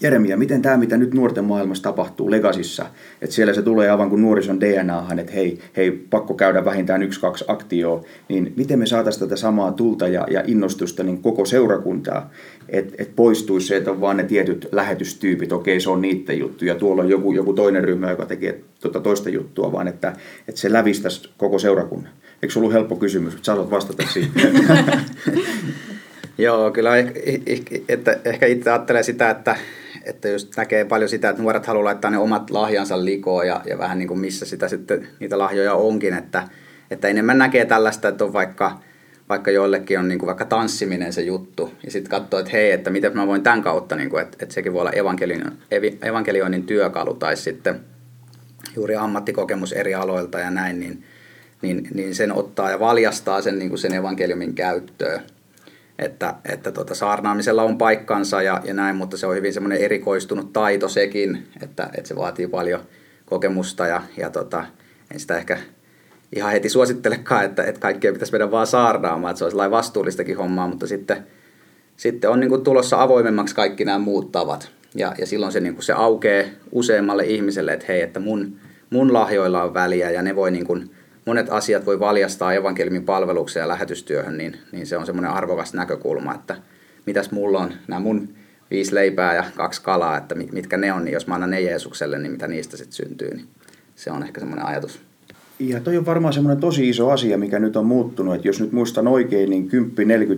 Jeremia, miten tämä, mitä nyt nuorten maailmassa tapahtuu Legasissa, että siellä se tulee aivan kuin nuorison DNAhan, että hei, hei, pakko käydä vähintään yksi, kaksi aktioa, niin miten me saataisiin tätä samaa tulta ja, ja innostusta niin koko seurakuntaa, että et poistuisi se, että on vaan ne tietyt lähetystyypit, okei se on niiden juttu, ja tuolla on joku, joku toinen ryhmä, joka tekee tuota toista juttua, vaan että, että se lävistäisi koko seurakunnan. Eikö se ollut helppo kysymys, että sä vastata siihen? Joo, kyllä että ehkä itse ajattelee sitä, että että just näkee paljon sitä, että nuoret haluaa laittaa ne omat lahjansa likoon ja, ja vähän niin kuin missä sitä sitten niitä lahjoja onkin, että, että enemmän näkee tällaista, että on vaikka, vaikka joillekin on niin kuin vaikka tanssiminen se juttu ja sitten katsoo, että hei, että miten mä voin tämän kautta, niin kuin, että, että sekin voi olla evankelioinnin työkalu tai sitten juuri ammattikokemus eri aloilta ja näin, niin, niin, niin sen ottaa ja valjastaa sen, niin kuin sen evankeliumin käyttöön että, että tota, saarnaamisella on paikkansa ja, ja näin, mutta se on hyvin semmoinen erikoistunut taito sekin, että, että se vaatii paljon kokemusta ja, ja tota, en sitä ehkä ihan heti suosittelekaan, että, että kaikkea pitäisi mennä vaan saarnaamaan, että se olisi vastuullistakin hommaa, mutta sitten, sitten on niin kuin tulossa avoimemmaksi kaikki nämä muut tavat. Ja, ja silloin se, niin kuin se aukeaa useammalle ihmiselle, että hei, että mun, mun lahjoilla on väliä ja ne voi niin kuin monet asiat voi valjastaa evankeliumin palvelukseen ja lähetystyöhön, niin, niin se on semmoinen arvokas näkökulma, että mitäs mulla on nämä mun viisi leipää ja kaksi kalaa, että mitkä ne on, niin jos mä annan ne Jeesukselle, niin mitä niistä sitten syntyy, niin se on ehkä semmoinen ajatus. Ja toi on varmaan semmoinen tosi iso asia, mikä nyt on muuttunut, että jos nyt muistan oikein, niin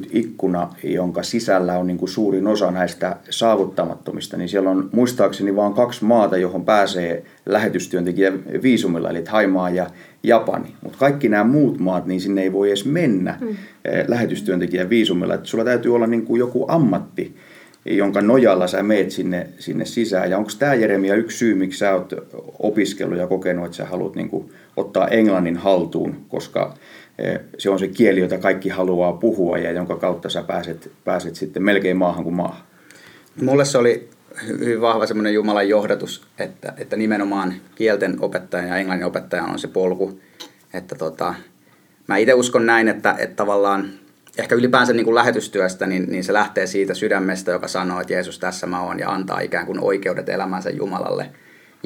10-40 ikkuna, jonka sisällä on niin kuin suurin osa näistä saavuttamattomista, niin siellä on muistaakseni vain kaksi maata, johon pääsee lähetystyöntekijä viisumilla, eli Thaimaa ja Japani. Mutta kaikki nämä muut maat, niin sinne ei voi edes mennä mm. Eh, lähetystyöntekijän viisumilla. Että sulla täytyy olla niin kuin joku ammatti, jonka nojalla sä meet sinne, sinne sisään. Ja onko tämä Jeremia yksi syy, miksi sä oot opiskellut ja kokenut, että sä haluat niin kuin ottaa englannin haltuun, koska eh, se on se kieli, jota kaikki haluaa puhua ja jonka kautta sä pääset, pääset sitten melkein maahan kuin maahan. Mulle se oli hyvin vahva semmoinen Jumalan johdatus, että, että nimenomaan kielten opettaja ja englannin opettaja on se polku. Että tota, mä itse uskon näin, että, että tavallaan ehkä ylipäänsä niin kuin lähetystyöstä, niin, niin se lähtee siitä sydämestä, joka sanoo, että Jeesus tässä mä oon ja antaa ikään kuin oikeudet elämänsä Jumalalle.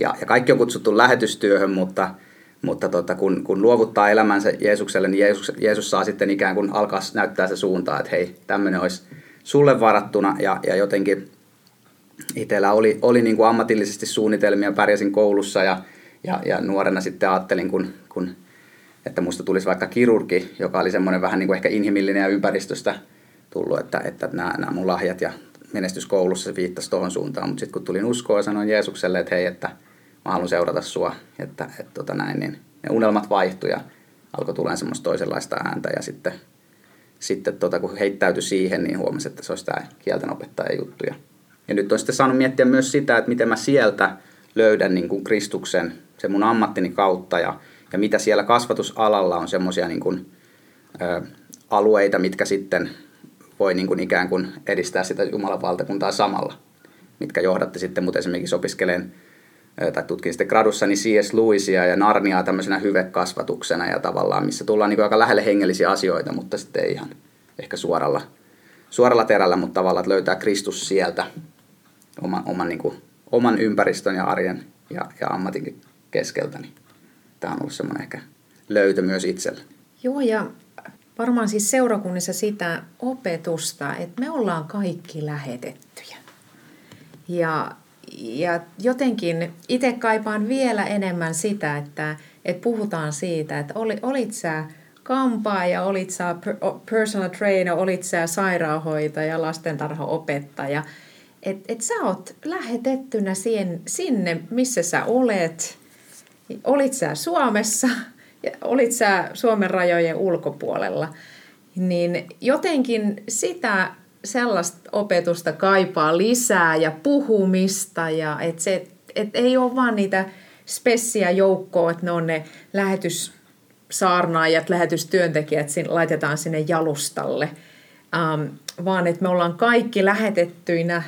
Ja, ja kaikki on kutsuttu lähetystyöhön, mutta, mutta tota, kun, kun luovuttaa elämänsä Jeesukselle, niin Jeesus, Jeesus saa sitten ikään kuin alkaa näyttää se suuntaan, että hei, tämmöinen olisi sulle varattuna ja, ja jotenkin itsellä oli, oli niin kuin ammatillisesti suunnitelmia, pärjäsin koulussa ja, ja, ja nuorena sitten ajattelin, kun, kun, että musta tulisi vaikka kirurgi, joka oli semmoinen vähän niin kuin ehkä inhimillinen ja ympäristöstä tullut, että, että nämä, nämä mun lahjat ja menestys koulussa viittasi tuohon suuntaan, mutta sitten kun tulin uskoon ja sanoin Jeesukselle, että hei, että mä haluan seurata sua, että, että tota näin, niin ne unelmat vaihtui ja alkoi tulla semmoista toisenlaista ääntä. Ja sitten, sitten tota, kun heittäytyi siihen, niin huomasi, että se olisi tämä kieltenopettajan juttu. Ja ja nyt on sitten saanut miettiä myös sitä, että miten mä sieltä löydän niin kuin Kristuksen, se mun ammattini kautta. Ja, ja mitä siellä kasvatusalalla on semmoisia niin kuin, ö, alueita, mitkä sitten voi niin kuin ikään kuin edistää sitä Jumalan valtakuntaa samalla, mitkä johdatti sitten mut esimerkiksi opiskeleen tai tutkin sitten gradussa niin C.S. Lewisia ja Narniaa tämmöisenä hyvekasvatuksena ja tavallaan, missä tullaan niin aika lähelle hengellisiä asioita, mutta sitten ei ihan ehkä suoralla, suoralla terällä, mutta tavallaan, että löytää Kristus sieltä oman, oman, niin kuin, oman ympäristön ja arjen ja, ja ammatin keskeltä, niin tämä on ollut semmoinen ehkä löytö myös itselle. Joo, ja varmaan siis seurakunnissa sitä opetusta, että me ollaan kaikki lähetettyjä. Ja, ja jotenkin itse kaipaan vielä enemmän sitä, että, että puhutaan siitä, että oli, olit sä kampaaja, olit sä personal trainer, olit sä sairaanhoitaja, lastentarhaopettaja – että et sä oot lähetettynä siihen, sinne, missä sä olet. Olit sä Suomessa ja olit sä Suomen rajojen ulkopuolella. niin jotenkin sitä sellaista opetusta kaipaa lisää ja puhumista ja että se et ei ole vaan niitä spessiä joukkoa, että ne on ne lähetyssaarnaajat, lähetystyöntekijät, laitetaan sinne jalustalle, ähm, vaan että me ollaan kaikki lähetettyinä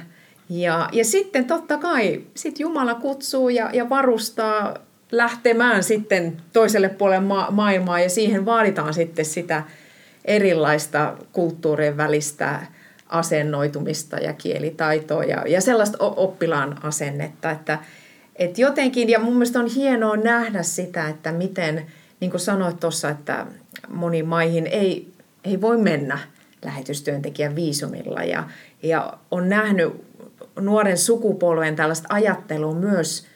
ja, ja sitten totta kai sit Jumala kutsuu ja, ja varustaa lähtemään sitten toiselle puolelle ma- maailmaa ja siihen vaaditaan sitten sitä erilaista kulttuurien välistä asennoitumista ja kielitaitoa ja, ja sellaista oppilaan asennetta, että, että jotenkin, ja mun mielestä on hienoa nähdä sitä, että miten, niin kuin sanoit tuossa, että moniin maihin ei, ei voi mennä lähetystyöntekijän viisumilla ja, ja on nähnyt nuoren sukupolven tällaista ajattelua myös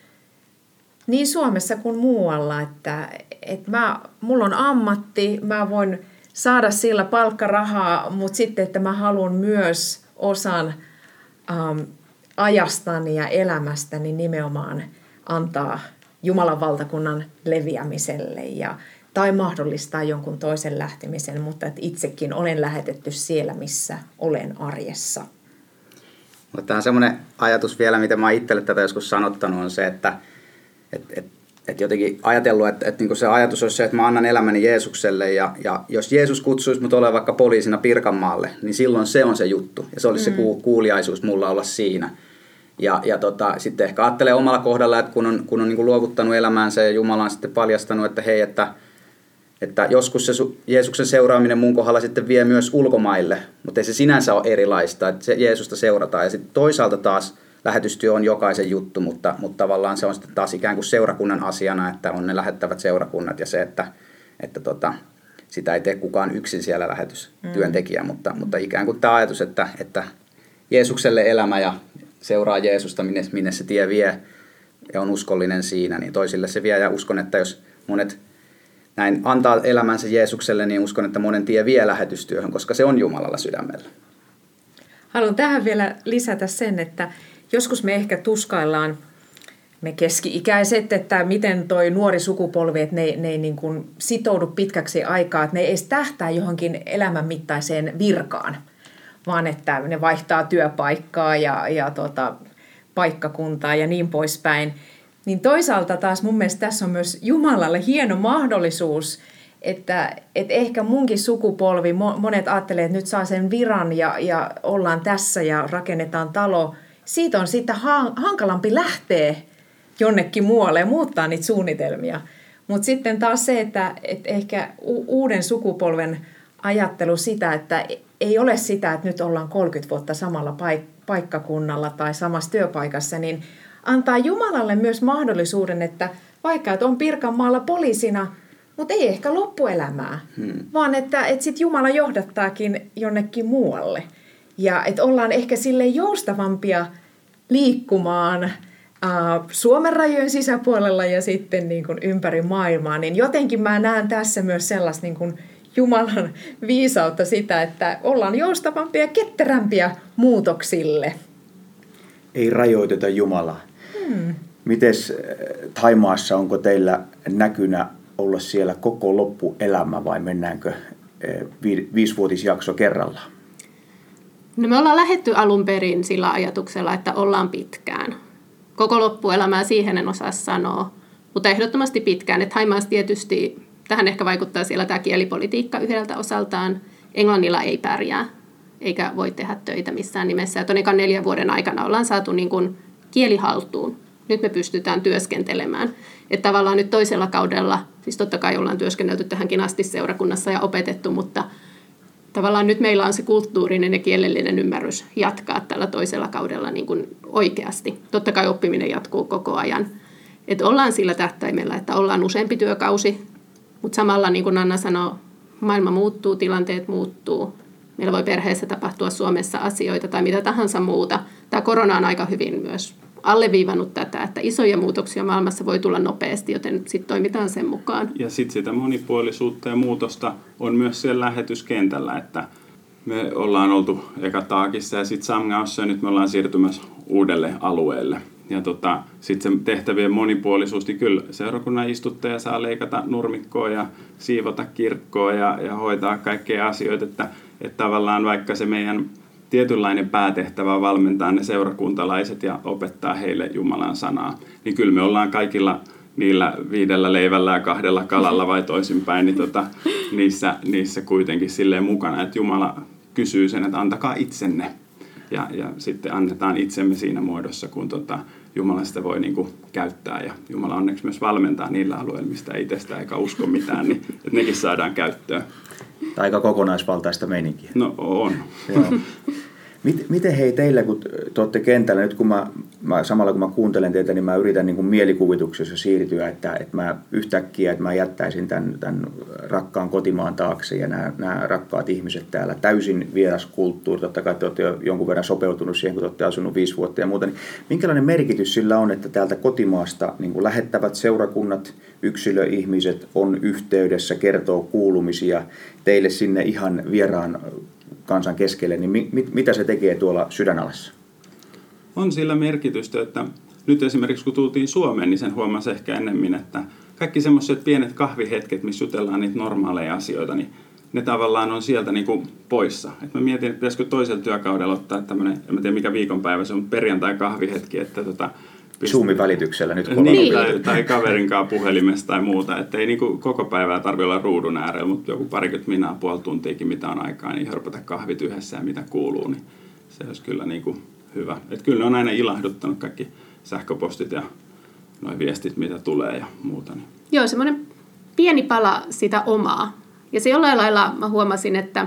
niin Suomessa kuin muualla, että, että mä, mulla on ammatti, mä voin saada sillä palkkarahaa, mutta sitten, että mä haluan myös osan ähm, ajastani ja elämästäni nimenomaan antaa Jumalan valtakunnan leviämiselle ja, tai mahdollistaa jonkun toisen lähtemisen, mutta että itsekin olen lähetetty siellä, missä olen arjessa. Mutta tämä on semmoinen ajatus vielä, mitä mä itselle tätä joskus sanottanut, on se, että et, et, et jotenkin ajatellut, että et niinku se ajatus olisi se, että mä annan elämäni Jeesukselle ja, ja jos Jeesus kutsuisi mut olemaan vaikka poliisina Pirkanmaalle, niin silloin se on se juttu ja se olisi mm. se kuuliaisuus mulla olla siinä. Ja, ja tota, sitten ehkä ajattelee omalla kohdalla, että kun on, kun on niin kuin luovuttanut elämäänsä ja Jumala on sitten paljastanut, että hei, että, että joskus se Jeesuksen seuraaminen mun kohdalla sitten vie myös ulkomaille, mutta ei se sinänsä ole erilaista, että se Jeesusta seurataan. Ja sitten toisaalta taas lähetystyö on jokaisen juttu, mutta, mutta tavallaan se on sitten taas ikään kuin seurakunnan asiana, että on ne lähettävät seurakunnat ja se, että, että tota, sitä ei tee kukaan yksin siellä lähetystyöntekijä, mm. mutta, mutta ikään kuin tämä ajatus, että, että Jeesukselle elämä ja seuraa Jeesusta, minne, minne se tie vie ja on uskollinen siinä, niin toisille se vie. Ja uskon, että jos monet näin antaa elämänsä Jeesukselle, niin uskon, että monen tie vie lähetystyöhön, koska se on Jumalalla sydämellä. Haluan tähän vielä lisätä sen, että joskus me ehkä tuskaillaan me keski-ikäiset, että miten toi nuori sukupolvi, että ne, ne ei niin kuin sitoudu pitkäksi aikaa, että ne ei edes tähtää johonkin elämänmittaiseen virkaan, vaan että ne vaihtaa työpaikkaa ja, ja tota, paikkakuntaa ja niin poispäin. Niin toisaalta taas mun mielestä tässä on myös Jumalalle hieno mahdollisuus, että, että ehkä munkin sukupolvi, monet ajattelee, että nyt saa sen viran ja, ja ollaan tässä ja rakennetaan talo. Siitä on sitten hankalampi lähteä jonnekin muualle ja muuttaa niitä suunnitelmia. Mutta sitten taas se, että, että ehkä uuden sukupolven ajattelu sitä, että ei ole sitä, että nyt ollaan 30 vuotta samalla paikkakunnalla tai samassa työpaikassa, niin antaa Jumalalle myös mahdollisuuden, että vaikka että on Pirkanmaalla poliisina, mutta ei ehkä loppuelämää, hmm. vaan että, että sitten Jumala johdattaakin jonnekin muualle. Ja että ollaan ehkä sille joustavampia liikkumaan äh, Suomen rajojen sisäpuolella ja sitten niin kuin ympäri maailmaa, niin jotenkin mä näen tässä myös sellaista niin kuin Jumalan viisautta sitä, että ollaan joustavampia ja ketterämpiä muutoksille. Ei rajoiteta Jumalaa. Hmm. Mites Taimaassa, onko teillä näkynä olla siellä koko loppuelämä vai mennäänkö viisivuotisjakso kerrallaan? No me ollaan lähetty alun perin sillä ajatuksella, että ollaan pitkään. Koko loppuelämää siihen en osaa sanoa, mutta ehdottomasti pitkään. Että Haimaassa tietysti, tähän ehkä vaikuttaa siellä tämä kielipolitiikka yhdeltä osaltaan. Englannilla ei pärjää, eikä voi tehdä töitä missään nimessä. Ja tonikan neljän vuoden aikana ollaan saatu niin kuin kieli haltuun. Nyt me pystytään työskentelemään. Että tavallaan nyt toisella kaudella, siis totta kai ollaan työskennelty tähänkin asti seurakunnassa ja opetettu, mutta tavallaan nyt meillä on se kulttuurinen ja kielellinen ymmärrys jatkaa tällä toisella kaudella niin kuin oikeasti. Totta kai oppiminen jatkuu koko ajan. Että ollaan sillä tähtäimellä, että ollaan useampi työkausi, mutta samalla niin kuin Anna sanoi, maailma muuttuu, tilanteet muuttuu. Meillä voi perheessä tapahtua Suomessa asioita tai mitä tahansa muuta. Tämä korona on aika hyvin myös alleviivannut tätä, että isoja muutoksia maailmassa voi tulla nopeasti, joten sitten toimitaan sen mukaan. Ja sitten sitä monipuolisuutta ja muutosta on myös siellä lähetyskentällä, että me ollaan oltu eka Taakissa ja sitten Samgaossa ja nyt me ollaan siirtymässä uudelle alueelle. ja tota, sitten se tehtävien monipuolisuus, niin kyllä seurakunnan istuttaja saa leikata nurmikkoa ja siivota kirkkoa ja, ja hoitaa kaikkea asioita, että, että tavallaan vaikka se meidän tietynlainen päätehtävä valmentaa ne seurakuntalaiset ja opettaa heille Jumalan sanaa, niin kyllä me ollaan kaikilla niillä viidellä leivällä ja kahdella kalalla vai toisinpäin, niin tota, niissä, niissä kuitenkin silleen mukana, että Jumala kysyy sen, että antakaa itsenne. Ja, ja sitten annetaan itsemme siinä muodossa, kun tota, Jumala sitä voi niin kuin käyttää. Ja Jumala onneksi myös valmentaa niillä alueilla, mistä itsestä eikä usko mitään, niin että nekin saadaan käyttöön. Aika kokonaisvaltaista meininkiä. No on. Joo. Miten hei teillä, kun te olette kentällä, nyt kun mä, mä, samalla kun mä kuuntelen teitä, niin mä yritän niin kuin mielikuvituksessa siirtyä, että, että mä yhtäkkiä, että mä jättäisin tämän, tämän rakkaan kotimaan taakse ja nämä, nämä rakkaat ihmiset täällä, täysin vieras kulttuuri, totta kai te olette jo jonkun verran sopeutunut siihen, kun te olette asunut viisi vuotta ja muuta, niin minkälainen merkitys sillä on, että täältä kotimaasta niin kuin lähettävät seurakunnat, yksilöihmiset on yhteydessä, kertoo kuulumisia teille sinne ihan vieraan kansan keskelle, niin mi, mit, mitä se tekee tuolla sydänalassa? On sillä merkitystä, että nyt esimerkiksi kun tultiin Suomeen, niin sen huomasi ehkä ennemmin, että kaikki semmoiset pienet kahvihetket, missä jutellaan niitä normaaleja asioita, niin ne tavallaan on sieltä niin kuin poissa. Et mä mietin, että pitäisikö toisella työkaudella ottaa tämmöinen, en tiedä mikä viikonpäivä se on, perjantai kahvihetki, että tota, Zoomin välityksellä nyt kun niin, tai, tai kaverin kanssa puhelimessa tai muuta. Että ei niin kuin koko päivää tarvitse olla ruudun äärellä, mutta joku parikymmentä minaa, puoli tuntiakin mitä on aikaa, niin hörpätä kahvit yhdessä ja mitä kuuluu, niin se olisi kyllä niin kuin hyvä. Että kyllä ne on aina ilahduttanut kaikki sähköpostit ja noin viestit, mitä tulee ja muuta. Niin. Joo, semmoinen pieni pala sitä omaa. Ja se jollain lailla mä huomasin, että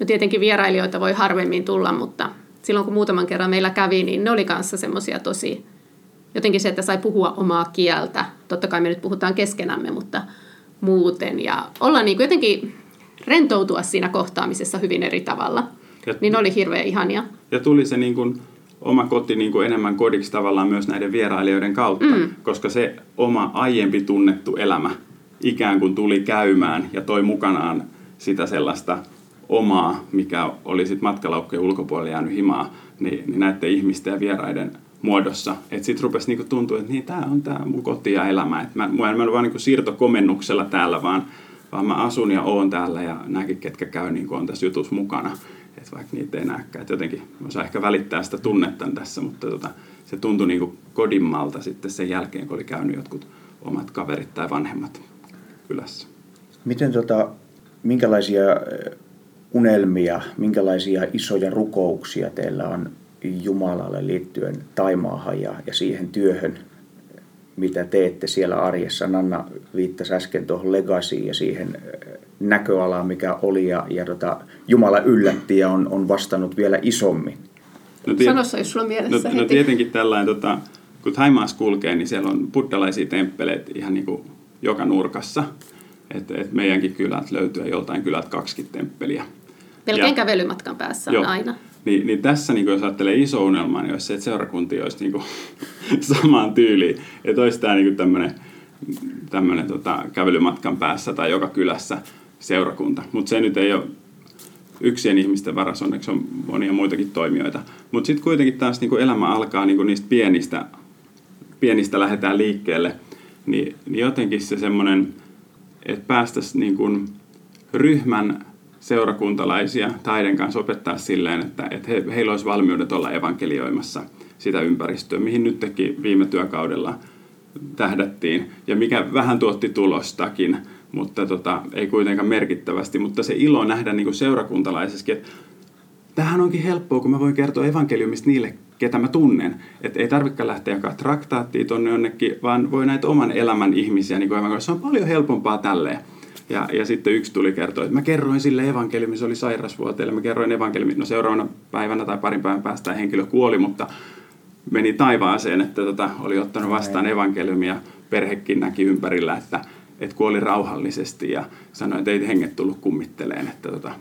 no tietenkin vierailijoita voi harvemmin tulla, mutta silloin kun muutaman kerran meillä kävi, niin ne oli kanssa semmoisia tosi jotenkin se, että sai puhua omaa kieltä. Totta kai me nyt puhutaan keskenämme, mutta muuten. Ja olla niin kuin jotenkin rentoutua siinä kohtaamisessa hyvin eri tavalla. Ja, niin oli hirveän ihania. Ja tuli se niin kuin oma koti niin kuin enemmän kodiksi tavallaan myös näiden vierailijoiden kautta, mm. koska se oma aiempi tunnettu elämä ikään kuin tuli käymään ja toi mukanaan sitä sellaista omaa, mikä oli sitten matkalaukkojen ulkopuolella jäänyt himaa, niin, niin näiden ihmisten ja vieraiden muodossa. Että sitten rupesi niinku tuntua, että niin, tämä on tämä mun koti ja elämä. Että mä, mä en ole vaan niinku siirtokomennuksella täällä, vaan, vaan mä asun ja oon täällä ja nämäkin, ketkä käy, niin on tässä jutussa mukana. Että vaikka niitä ei näkään. Että jotenkin mä saan ehkä välittää sitä tunnetta tässä, mutta tota, se tuntui niinku kodimmalta sitten sen jälkeen, kun oli käynyt jotkut omat kaverit tai vanhemmat kylässä. Miten tota, minkälaisia unelmia, minkälaisia isoja rukouksia teillä on Jumalalle liittyen Taimaahan ja, ja siihen työhön, mitä teette siellä arjessa. Nanna viittasi äsken tuohon legasiin ja siihen näköalaan, mikä oli ja, ja tota, Jumala yllätti ja on, on vastannut vielä isommin. No, tiet- Sanossa, jos sulla mielessä no, no tietenkin tällainen, tota, kun Taimaassa kulkee, niin siellä on buddhalaisia temppeleitä ihan niin kuin joka nurkassa. Et, et meidänkin kylät löytyy joltain kylät kaksikin temppeliä. Pelkän ja, kävelymatkan päässä on aina. Niin, niin tässä, niin jos ajattelee iso unelma, niin olisi se, että seurakunti olisi niin kuin, samaan tyyliin. Että olisi tämä niin tämmöinen, tämmöinen tota, kävelymatkan päässä tai joka kylässä seurakunta. Mutta se nyt ei ole yksien ihmisten varas, onneksi on monia muitakin toimijoita. Mutta sitten kuitenkin taas niin kuin elämä alkaa niin kuin niistä pienistä, pienistä lähdetään liikkeelle, niin, niin jotenkin se semmoinen, että päästäisiin niin ryhmän seurakuntalaisia taiden kanssa opettaa silleen, että, että he, heillä olisi valmiudet olla evankelioimassa sitä ympäristöä, mihin nyt teki viime työkaudella tähdättiin ja mikä vähän tuotti tulostakin, mutta tota, ei kuitenkaan merkittävästi. Mutta se ilo nähdä niin seurakuntalaisessakin, että tämähän onkin helppoa, kun mä voin kertoa evankeliumista niille, ketä mä tunnen. Että ei tarvitse lähteä jakaa traktaattia tonne jonnekin, vaan voi näitä oman elämän ihmisiä. Niin kuin se on paljon helpompaa tälleen. Ja, ja sitten yksi tuli kertoa, että mä kerroin sille evankeliumi, se oli sairasvuoteelle, mä kerroin evankeliumi, no seuraavana päivänä tai parin päivän päästä henkilö kuoli, mutta meni taivaaseen, että tota, oli ottanut vastaan evankeliumia, perhekin näki ympärillä, että, että kuoli rauhallisesti ja sanoi, että ei henget tullut kummitteleen, että tota,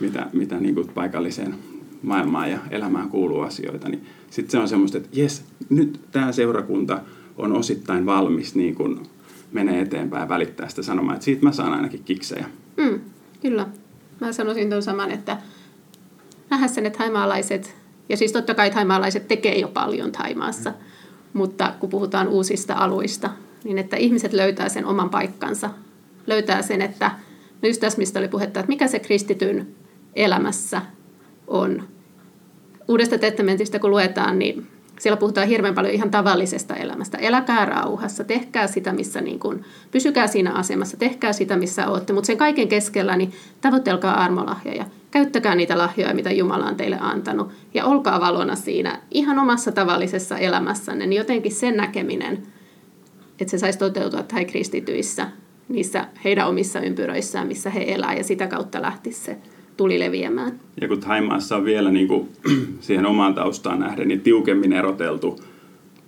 mitä, mitä niin kuin paikalliseen maailmaan ja elämään kuuluu asioita, niin sitten se on semmoista, että jes, nyt tämä seurakunta on osittain valmis niin kuin menee eteenpäin ja välittää sitä sanomaa. Että siitä mä saan ainakin kiksejä. Mm, kyllä. Mä sanoisin tuon saman, että nähdä sen, että haimaalaiset Ja siis totta kai taimaalaiset tekee jo paljon Taimaassa, mutta kun puhutaan uusista aluista, niin että ihmiset löytää sen oman paikkansa, löytää sen, että no just tässä, mistä oli puhetta, että mikä se kristityn elämässä on. Uudesta testamentista kun luetaan, niin siellä puhutaan hirveän paljon ihan tavallisesta elämästä. Eläkää rauhassa, tehkää sitä, missä niin kuin, pysykää siinä asemassa, tehkää sitä, missä olette. Mutta sen kaiken keskellä niin tavoittelkaa armolahjoja. Käyttäkää niitä lahjoja, mitä Jumala on teille antanut. Ja olkaa valona siinä ihan omassa tavallisessa elämässänne. Niin jotenkin sen näkeminen, että se saisi toteutua tai kristityissä, niissä heidän omissa ympyröissään, missä he elää. Ja sitä kautta lähtisi se tuli leviämään. Ja kun Thaimaassa on vielä niin kuin, siihen omaan taustaan nähden niin tiukemmin eroteltu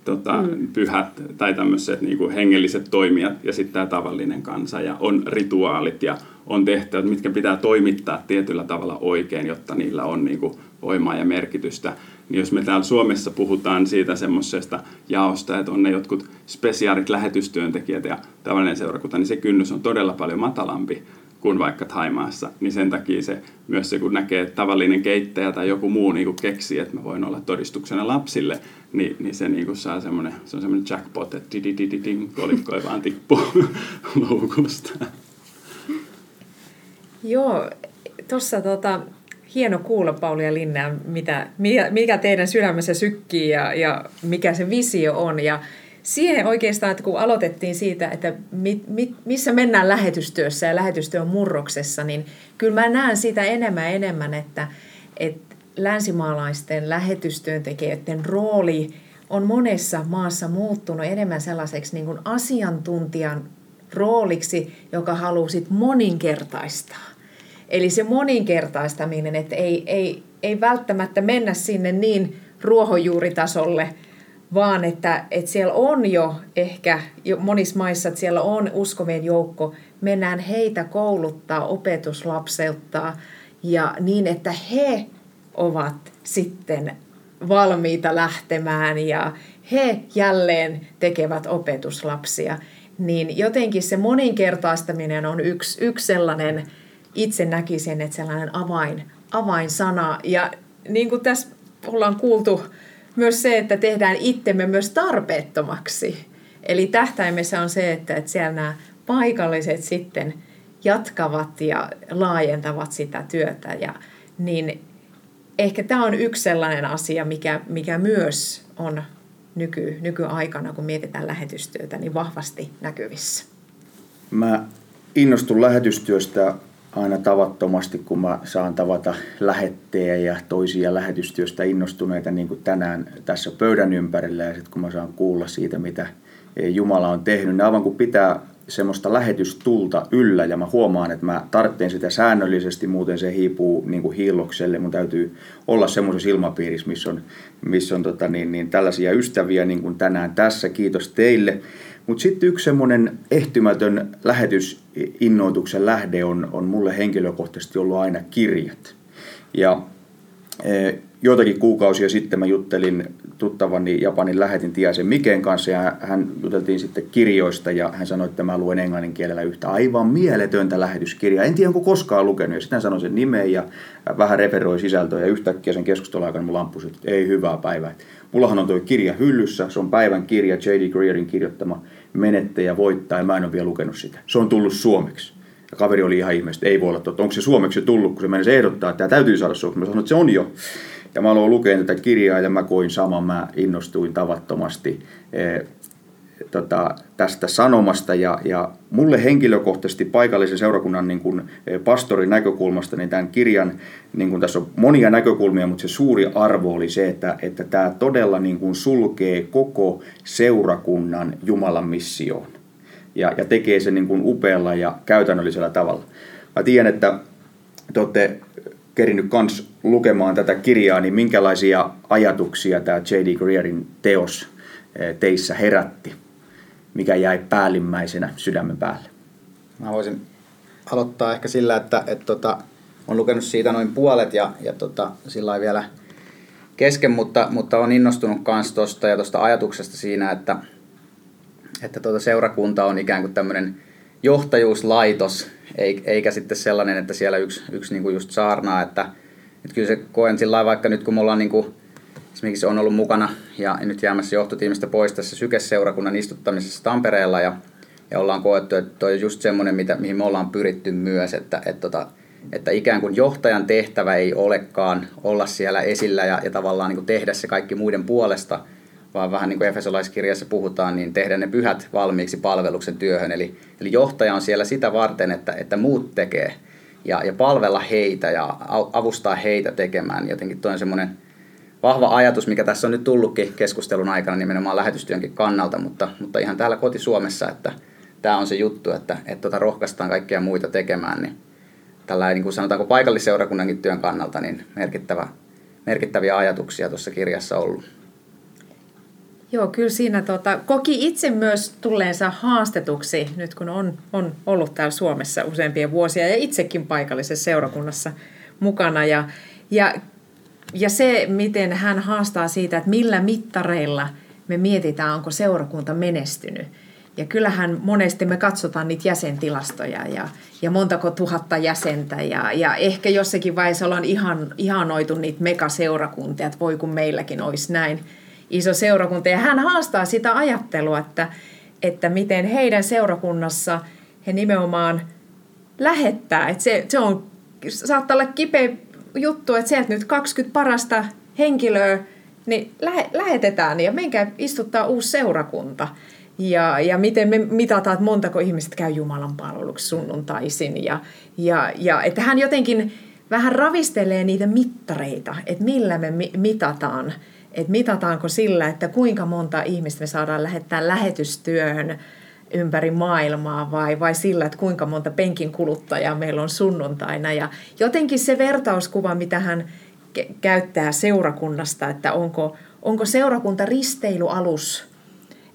tota, mm. pyhät tai tämmöiset niin kuin hengelliset toimijat ja sitten tämä tavallinen kansa ja on rituaalit ja on tehtävät, mitkä pitää toimittaa tietyllä tavalla oikein, jotta niillä on niin kuin, voimaa ja merkitystä. Niin jos me täällä Suomessa puhutaan siitä semmoisesta jaosta, että on ne jotkut spesiaarit lähetystyöntekijät ja tavallinen seurakunta, niin se kynnys on todella paljon matalampi kuin vaikka Thaimaassa, niin sen takia se myös se, kun näkee, että tavallinen keittäjä tai joku muu niin keksii, että mä voin olla todistuksena lapsille, niin, niin se niin saa semmoinen, se on semmoinen jackpot, että kolikko ei vaan tippu loukusta. Joo, tuossa tota, hieno kuulla Pauli ja Linna, mitä, mikä teidän sydämessä sykkii ja, ja mikä se visio on. Ja siihen oikeastaan, että kun aloitettiin siitä, että mi, mi, missä mennään lähetystyössä ja lähetystyön murroksessa, niin kyllä mä näen sitä enemmän ja enemmän, että, että länsimaalaisten lähetystyöntekijöiden rooli on monessa maassa muuttunut enemmän sellaiseksi niin kuin asiantuntijan rooliksi, joka haluaa sit moninkertaistaa. Eli se moninkertaistaminen, että ei, ei, ei välttämättä mennä sinne niin ruohonjuuritasolle – vaan että, että siellä on jo ehkä jo monissa maissa, että siellä on uskovien joukko, mennään heitä kouluttaa, opetuslapseuttaa ja niin, että he ovat sitten valmiita lähtemään ja he jälleen tekevät opetuslapsia. Niin jotenkin se moninkertaistaminen on yksi, yksi sellainen, itse näkisin, että sellainen avain, avainsana. Ja niin kuin tässä ollaan kuultu myös se, että tehdään itsemme myös tarpeettomaksi. Eli tähtäimessä on se, että, että siellä nämä paikalliset sitten jatkavat ja laajentavat sitä työtä. Ja, niin ehkä tämä on yksi sellainen asia, mikä, mikä myös on nyky, nykyaikana, kun mietitään lähetystyötä, niin vahvasti näkyvissä. Mä innostun lähetystyöstä aina tavattomasti, kun mä saan tavata lähettejä ja toisia lähetystyöstä innostuneita niin kuin tänään tässä pöydän ympärillä ja sitten kun mä saan kuulla siitä, mitä Jumala on tehnyt, niin aivan kun pitää semmoista lähetystulta yllä ja mä huomaan, että mä tarvitsen sitä säännöllisesti, muuten se hiipuu niin kuin hiillokselle. Mun täytyy olla semmoisessa ilmapiirissä, missä on, missä on tota niin, niin tällaisia ystäviä niin kuin tänään tässä. Kiitos teille. Mutta sitten yksi semmoinen ehtymätön lähetysinnoituksen lähde on, on mulle henkilökohtaisesti ollut aina kirjat. Ja e, joitakin kuukausia sitten mä juttelin tuttavani Japanin lähetin Tiaisen Miken kanssa ja hän juteltiin sitten kirjoista ja hän sanoi, että mä luen englannin kielellä yhtä aivan mieletöntä lähetyskirjaa. En tiedä, onko koskaan lukenut ja sitten hän sanoi sen nimen ja vähän referoi sisältöä ja yhtäkkiä sen keskustelun aikana mun lamppu että ei hyvää päivää. Mullahan on tuo kirja hyllyssä, se on päivän kirja, J.D. Greerin kirjoittama Menettäjä voittaa ja mä en ole vielä lukenut sitä. Se on tullut suomeksi. Ja kaveri oli ihan ihmeessä, ei voi olla totta. Onko se suomeksi tullut, kun se menisi ehdottaa, että tämä täytyy saada suomeksi. Mä sanoin, että se on jo. Ja mä aloin lukea tätä kirjaa ja mä koin saman, mä innostuin tavattomasti e, tota, tästä sanomasta ja, ja mulle henkilökohtaisesti paikallisen seurakunnan niin kuin e, pastorin näkökulmasta, niin tämän kirjan, niin kuin tässä on monia näkökulmia, mutta se suuri arvo oli se, että, että tämä todella niin kuin sulkee koko seurakunnan Jumalan missioon ja, ja tekee sen niin kuin upealla ja käytännöllisellä tavalla. Mä tiedän, että te olette kerinyt kans lukemaan tätä kirjaa, niin minkälaisia ajatuksia tämä J.D. Greerin teos eh, teissä herätti? Mikä jäi päällimmäisenä sydämen päälle? Mä voisin aloittaa ehkä sillä, että, että tota, on lukenut siitä noin puolet ja, ja tota, sillä vielä kesken, mutta, mutta on innostunut myös tuosta ja tuosta ajatuksesta siinä, että, että tuota seurakunta on ikään kuin tämmöinen johtajuuslaitos, eikä sitten sellainen, että siellä yksi, yksi niin kuin just saarnaa, että, että kyllä se koen sillä vaikka nyt kun me ollaan niin kuin esimerkiksi on ollut mukana ja nyt jäämässä johtotiimistä pois tässä sykeseurakunnan istuttamisessa Tampereella ja, ja ollaan koettu, että toi on just semmoinen, mitä, mihin me ollaan pyritty myös, että, että, että, että ikään kuin johtajan tehtävä ei olekaan olla siellä esillä ja, ja tavallaan niin kuin tehdä se kaikki muiden puolesta, vaan vähän niin kuin Efesolaiskirjassa puhutaan, niin tehdä ne pyhät valmiiksi palveluksen työhön. Eli, eli johtaja on siellä sitä varten, että, että muut tekee ja, ja palvella heitä ja avustaa heitä tekemään. Jotenkin toi on semmoinen vahva ajatus, mikä tässä on nyt tullutkin keskustelun aikana nimenomaan lähetystyönkin kannalta, mutta, mutta ihan täällä koti-Suomessa, että tämä on se juttu, että, että tota rohkaistaan kaikkia muita tekemään, niin tällä niin kuin sanotaanko paikallisseurakunnankin työn kannalta, niin merkittävä, merkittäviä ajatuksia tuossa kirjassa ollut. Joo, kyllä siinä tota, koki itse myös tulleensa haastetuksi, nyt kun on, on ollut täällä Suomessa useampia vuosia ja itsekin paikallisessa seurakunnassa mukana. Ja, ja, ja se, miten hän haastaa siitä, että millä mittareilla me mietitään, onko seurakunta menestynyt. Ja kyllähän monesti me katsotaan niitä jäsentilastoja ja, ja montako tuhatta jäsentä ja, ja ehkä jossakin vaiheessa ollaan ihan, ihanoitu niitä megaseurakuntia, että voi kun meilläkin olisi näin – iso seurakunta. Ja hän haastaa sitä ajattelua, että, että miten heidän seurakunnassa he nimenomaan lähettää. Että se, se on, saattaa olla kipeä juttu, että sieltä nyt 20 parasta henkilöä niin lähe, lähetetään ja menkää istuttaa uusi seurakunta. Ja, ja miten me mitataan, että montako ihmiset käy Jumalan palveluksi sunnuntaisin. Ja, ja, ja että hän jotenkin vähän ravistelee niitä mittareita, että millä me mitataan että mitataanko sillä, että kuinka monta ihmistä me saadaan lähettää lähetystyöhön ympäri maailmaa vai, vai sillä, että kuinka monta penkin kuluttajaa meillä on sunnuntaina. Ja jotenkin se vertauskuva, mitä hän käyttää seurakunnasta, että onko, onko seurakunta risteilyalus,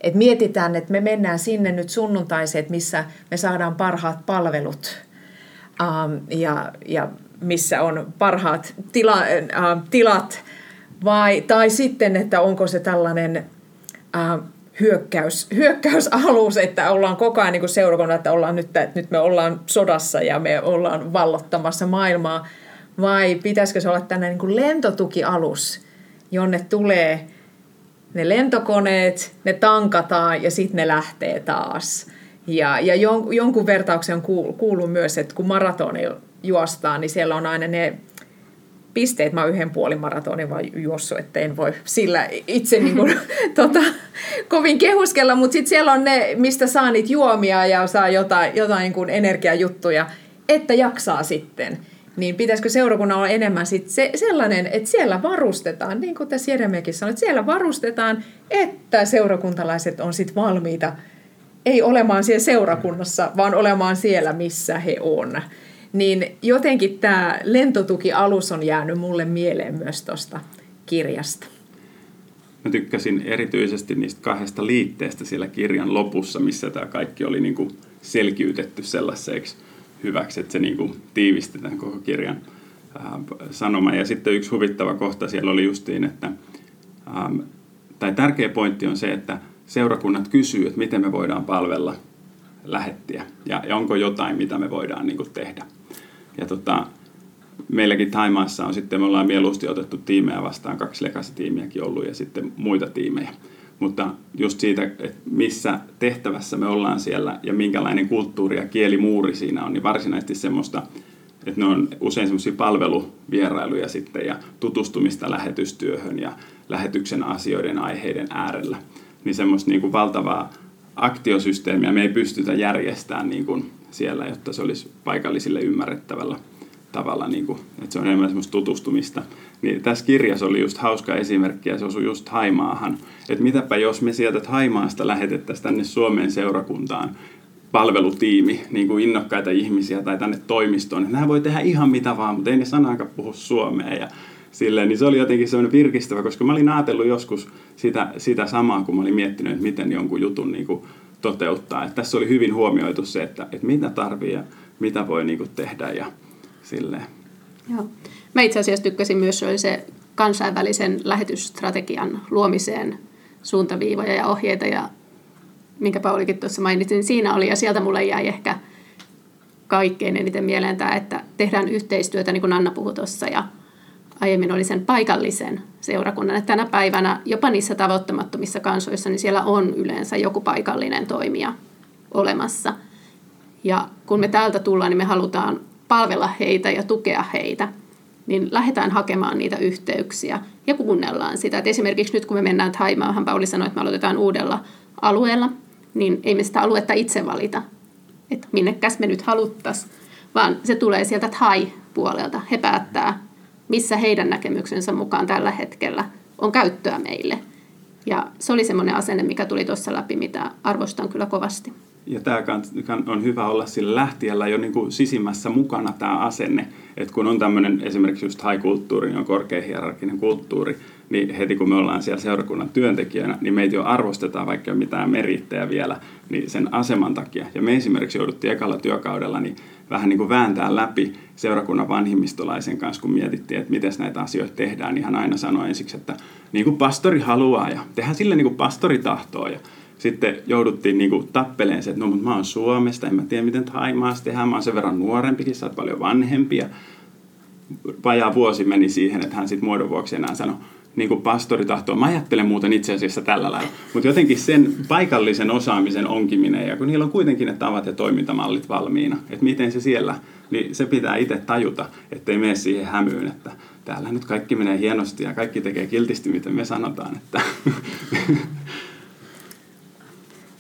että mietitään, että me mennään sinne nyt sunnuntaiset, missä me saadaan parhaat palvelut um, ja, ja missä on parhaat tila, uh, tilat vai, tai sitten, että onko se tällainen äh, hyökkäys, hyökkäysalus, että ollaan koko ajan niin seurakunta, että, ollaan nyt, että nyt me ollaan sodassa ja me ollaan vallottamassa maailmaa, vai pitäisikö se olla tällainen niin lentotukialus, jonne tulee ne lentokoneet, ne tankataan ja sitten ne lähtee taas. Ja, ja jon, jonkun vertauksen kuuluu myös, että kun maratonilla juostaan, niin siellä on aina ne pisteet. Mä oon yhden puolin maratonin vaan juossut, että en voi sillä itse niin kuin, tota, kovin kehuskella, mutta sitten siellä on ne, mistä saa niitä juomia ja saa jotain, jotain niin kuin energiajuttuja, että jaksaa sitten. Niin pitäisikö seurakunnan olla enemmän sit se, sellainen, että siellä varustetaan, niin kuin tässä Jeremekin sanoi, että siellä varustetaan, että seurakuntalaiset on sitten valmiita ei olemaan siellä seurakunnassa, vaan olemaan siellä, missä he on niin jotenkin tämä lentotukialus on jäänyt mulle mieleen myös tuosta kirjasta. Mä tykkäsin erityisesti niistä kahdesta liitteestä siellä kirjan lopussa, missä tämä kaikki oli niin kuin selkiytetty sellaiseksi hyväksi, että se niin kuin tiivistetään koko kirjan ää, sanoma. Ja sitten yksi huvittava kohta siellä oli justiin, että ää, tai tärkeä pointti on se, että seurakunnat kysyy, että miten me voidaan palvella lähettiä ja, ja onko jotain, mitä me voidaan niin kuin tehdä. Ja tota, meilläkin Taimaassa on sitten, me ollaan mieluusti otettu tiimejä vastaan, kaksi legacy-tiimiäkin ollut ja sitten muita tiimejä. Mutta just siitä, että missä tehtävässä me ollaan siellä ja minkälainen kulttuuri ja kielimuuri siinä on, niin varsinaisesti semmoista, että ne on usein semmoisia palveluvierailuja sitten ja tutustumista lähetystyöhön ja lähetyksen asioiden aiheiden äärellä. Niin semmoista niin kuin valtavaa aktiosysteemiä me ei pystytä järjestämään niin kuin siellä, jotta se olisi paikallisille ymmärrettävällä tavalla, niin kuin, että se on enemmän semmoista tutustumista. Niin tässä kirjassa oli just hauska esimerkki ja se osui just Haimaahan. Että mitäpä jos me sieltä Haimaasta lähetettäisiin tänne Suomeen seurakuntaan palvelutiimi, niin kuin innokkaita ihmisiä tai tänne toimistoon. Nämä voi tehdä ihan mitä vaan, mutta ei ne sanaakaan puhu suomea. Ja silleen, niin se oli jotenkin semmoinen virkistävä, koska mä olin ajatellut joskus sitä, sitä samaa, kun mä olin miettinyt, että miten jonkun jutun niin kuin toteuttaa. Että tässä oli hyvin huomioitu se, että, että mitä tarvii ja mitä voi niin kuin tehdä ja silleen. Joo. Mä itse asiassa tykkäsin myös se, se kansainvälisen lähetysstrategian luomiseen suuntaviivoja ja ohjeita ja minkä Paulikin tuossa mainitsin, niin siinä oli ja sieltä mulle jäi ehkä kaikkein eniten mieleen tämä, että tehdään yhteistyötä, niin kuin Anna puhui tuossa ja aiemmin oli sen paikallisen seurakunnan. Että tänä päivänä jopa niissä tavoittamattomissa kansoissa, niin siellä on yleensä joku paikallinen toimija olemassa. Ja kun me täältä tullaan, niin me halutaan palvella heitä ja tukea heitä. Niin lähdetään hakemaan niitä yhteyksiä ja kuunnellaan sitä. Et esimerkiksi nyt kun me mennään Taimaahan, Pauli sanoi, että me aloitetaan uudella alueella, niin ei me sitä aluetta itse valita, että minnekäs me nyt haluttaisiin, vaan se tulee sieltä Thai-puolelta. He päättää, missä heidän näkemyksensä mukaan tällä hetkellä on käyttöä meille. Ja se oli semmoinen asenne, mikä tuli tuossa läpi, mitä arvostan kyllä kovasti. Ja tämä on hyvä olla sillä lähtijällä jo niin kuin sisimmässä mukana tämä asenne, että kun on tämmöinen esimerkiksi just high-kulttuuri, niin on korkea hierarkinen kulttuuri, niin heti kun me ollaan siellä seurakunnan työntekijänä, niin meitä jo arvostetaan vaikka mitään merittejä vielä, niin sen aseman takia. Ja me esimerkiksi jouduttiin ekalla työkaudella niin vähän niin kuin vääntää läpi seurakunnan vanhimmistolaisen kanssa, kun mietittiin, että miten näitä asioita tehdään, niin hän aina sanoi ensiksi, että niin kuin pastori haluaa ja tehdään sille niin kuin pastori tahtoo. Ja sitten jouduttiin niin kuin tappeleen se, että no mutta mä oon Suomesta, en mä tiedä miten Haimaassa tehdään, mä oon sen verran nuorempikin, sä oot paljon vanhempia. Vajaa vuosi meni siihen, että hän sitten muodon vuoksi enää sanoi, niin kuin pastori tahtoo. Mä ajattelen muuten itse asiassa tällä lailla. Mutta jotenkin sen paikallisen osaamisen onkiminen, ja kun niillä on kuitenkin ne tavat ja toimintamallit valmiina, että miten se siellä, niin se pitää itse tajuta, ettei mene siihen hämyyn, että täällä nyt kaikki menee hienosti ja kaikki tekee kiltisti, miten me sanotaan. Että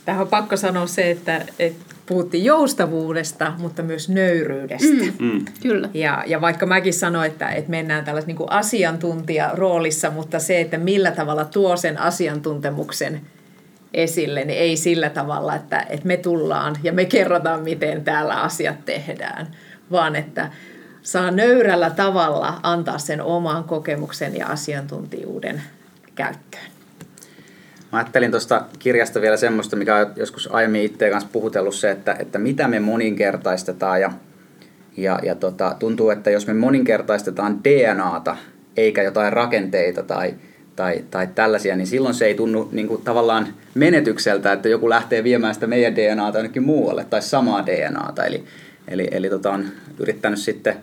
Tähän on pakko sanoa se, että, että puhuttiin joustavuudesta, mutta myös nöyryydestä. Mm, mm. Kyllä. Ja, ja vaikka mäkin sanoin, että, että mennään tällaisessa niin asiantuntijaroolissa, mutta se, että millä tavalla tuo sen asiantuntemuksen esille, niin ei sillä tavalla, että, että me tullaan ja me kerrotaan, miten täällä asiat tehdään, vaan että saa nöyrällä tavalla antaa sen oman kokemuksen ja asiantuntijuuden käyttöön. Mä ajattelin tuosta kirjasta vielä semmoista, mikä on joskus aiemmin itse kanssa puhutellut se, että, että mitä me moninkertaistetaan ja, ja, ja tota, tuntuu, että jos me moninkertaistetaan DNAta eikä jotain rakenteita tai, tai, tai tällaisia, niin silloin se ei tunnu niin kuin, tavallaan menetykseltä, että joku lähtee viemään sitä meidän DNAta jonnekin muualle tai samaa DNAta. Eli, eli, eli tota, on yrittänyt sitten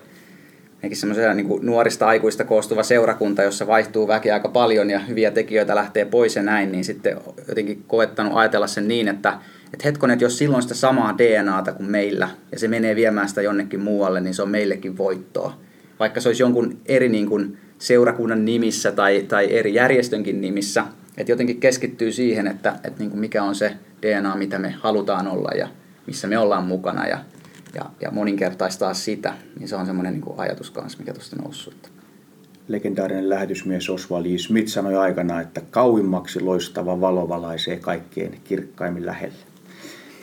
semmoisia niin nuorista aikuista koostuva seurakunta, jossa vaihtuu väki aika paljon ja hyviä tekijöitä lähtee pois ja näin, niin sitten jotenkin koettanut ajatella sen niin, että, että hetkonen, että jos silloin sitä samaa DNAta kuin meillä ja se menee viemään sitä jonnekin muualle, niin se on meillekin voittoa. Vaikka se olisi jonkun eri niin kuin seurakunnan nimissä tai, tai eri järjestönkin nimissä, että jotenkin keskittyy siihen, että, että niin kuin mikä on se DNA, mitä me halutaan olla ja missä me ollaan mukana ja ja, ja moninkertaistaa sitä, niin se on semmoinen niin ajatus kanssa, mikä tuosta noussut. Legendaarinen lähetysmies Oswald E. Smith sanoi aikana, että kauimmaksi loistava valo valaisee kaikkein kirkkaimmin lähellä.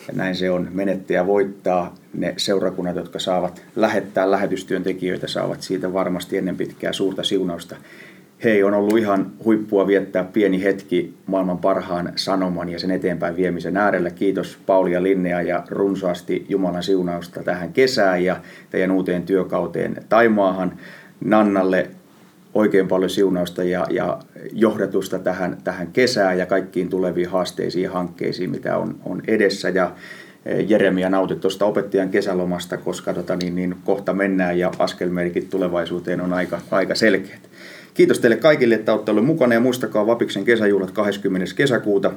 Ja näin se on. Menettäjä voittaa. Ne seurakunnat, jotka saavat lähettää lähetystyöntekijöitä, saavat siitä varmasti ennen pitkää suurta siunausta hei, on ollut ihan huippua viettää pieni hetki maailman parhaan sanoman ja sen eteenpäin viemisen äärellä. Kiitos Pauli ja Linnea ja runsaasti Jumalan siunausta tähän kesään ja teidän uuteen työkauteen Taimaahan. Nannalle oikein paljon siunausta ja, ja johdatusta tähän, tähän kesään ja kaikkiin tuleviin haasteisiin ja hankkeisiin, mitä on, on edessä. Ja e, Jeremia nauti tuosta opettajan kesälomasta, koska tota, niin, niin, kohta mennään ja askelmerkit tulevaisuuteen on aika, aika selkeät. Kiitos teille kaikille, että olette olleet mukana ja muistakaa Vapiksen kesäjuhlat 20. kesäkuuta.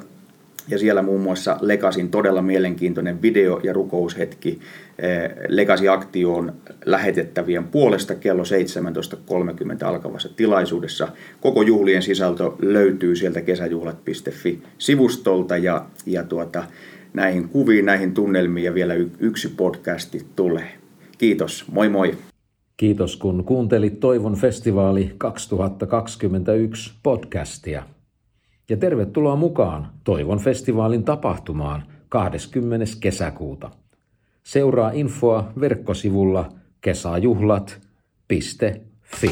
Ja siellä muun muassa Legasin todella mielenkiintoinen video- ja rukoushetki eh, Legasi-aktioon lähetettävien puolesta kello 17.30 alkavassa tilaisuudessa. Koko juhlien sisältö löytyy sieltä kesäjuhlat.fi-sivustolta ja, ja tuota, näihin kuviin, näihin tunnelmiin ja vielä yksi podcasti tulee. Kiitos, moi moi! Kiitos kun kuuntelit Toivon festivaali 2021 podcastia. Ja tervetuloa mukaan Toivon festivaalin tapahtumaan 20. kesäkuuta. Seuraa infoa verkkosivulla kesäjuhlat.fi.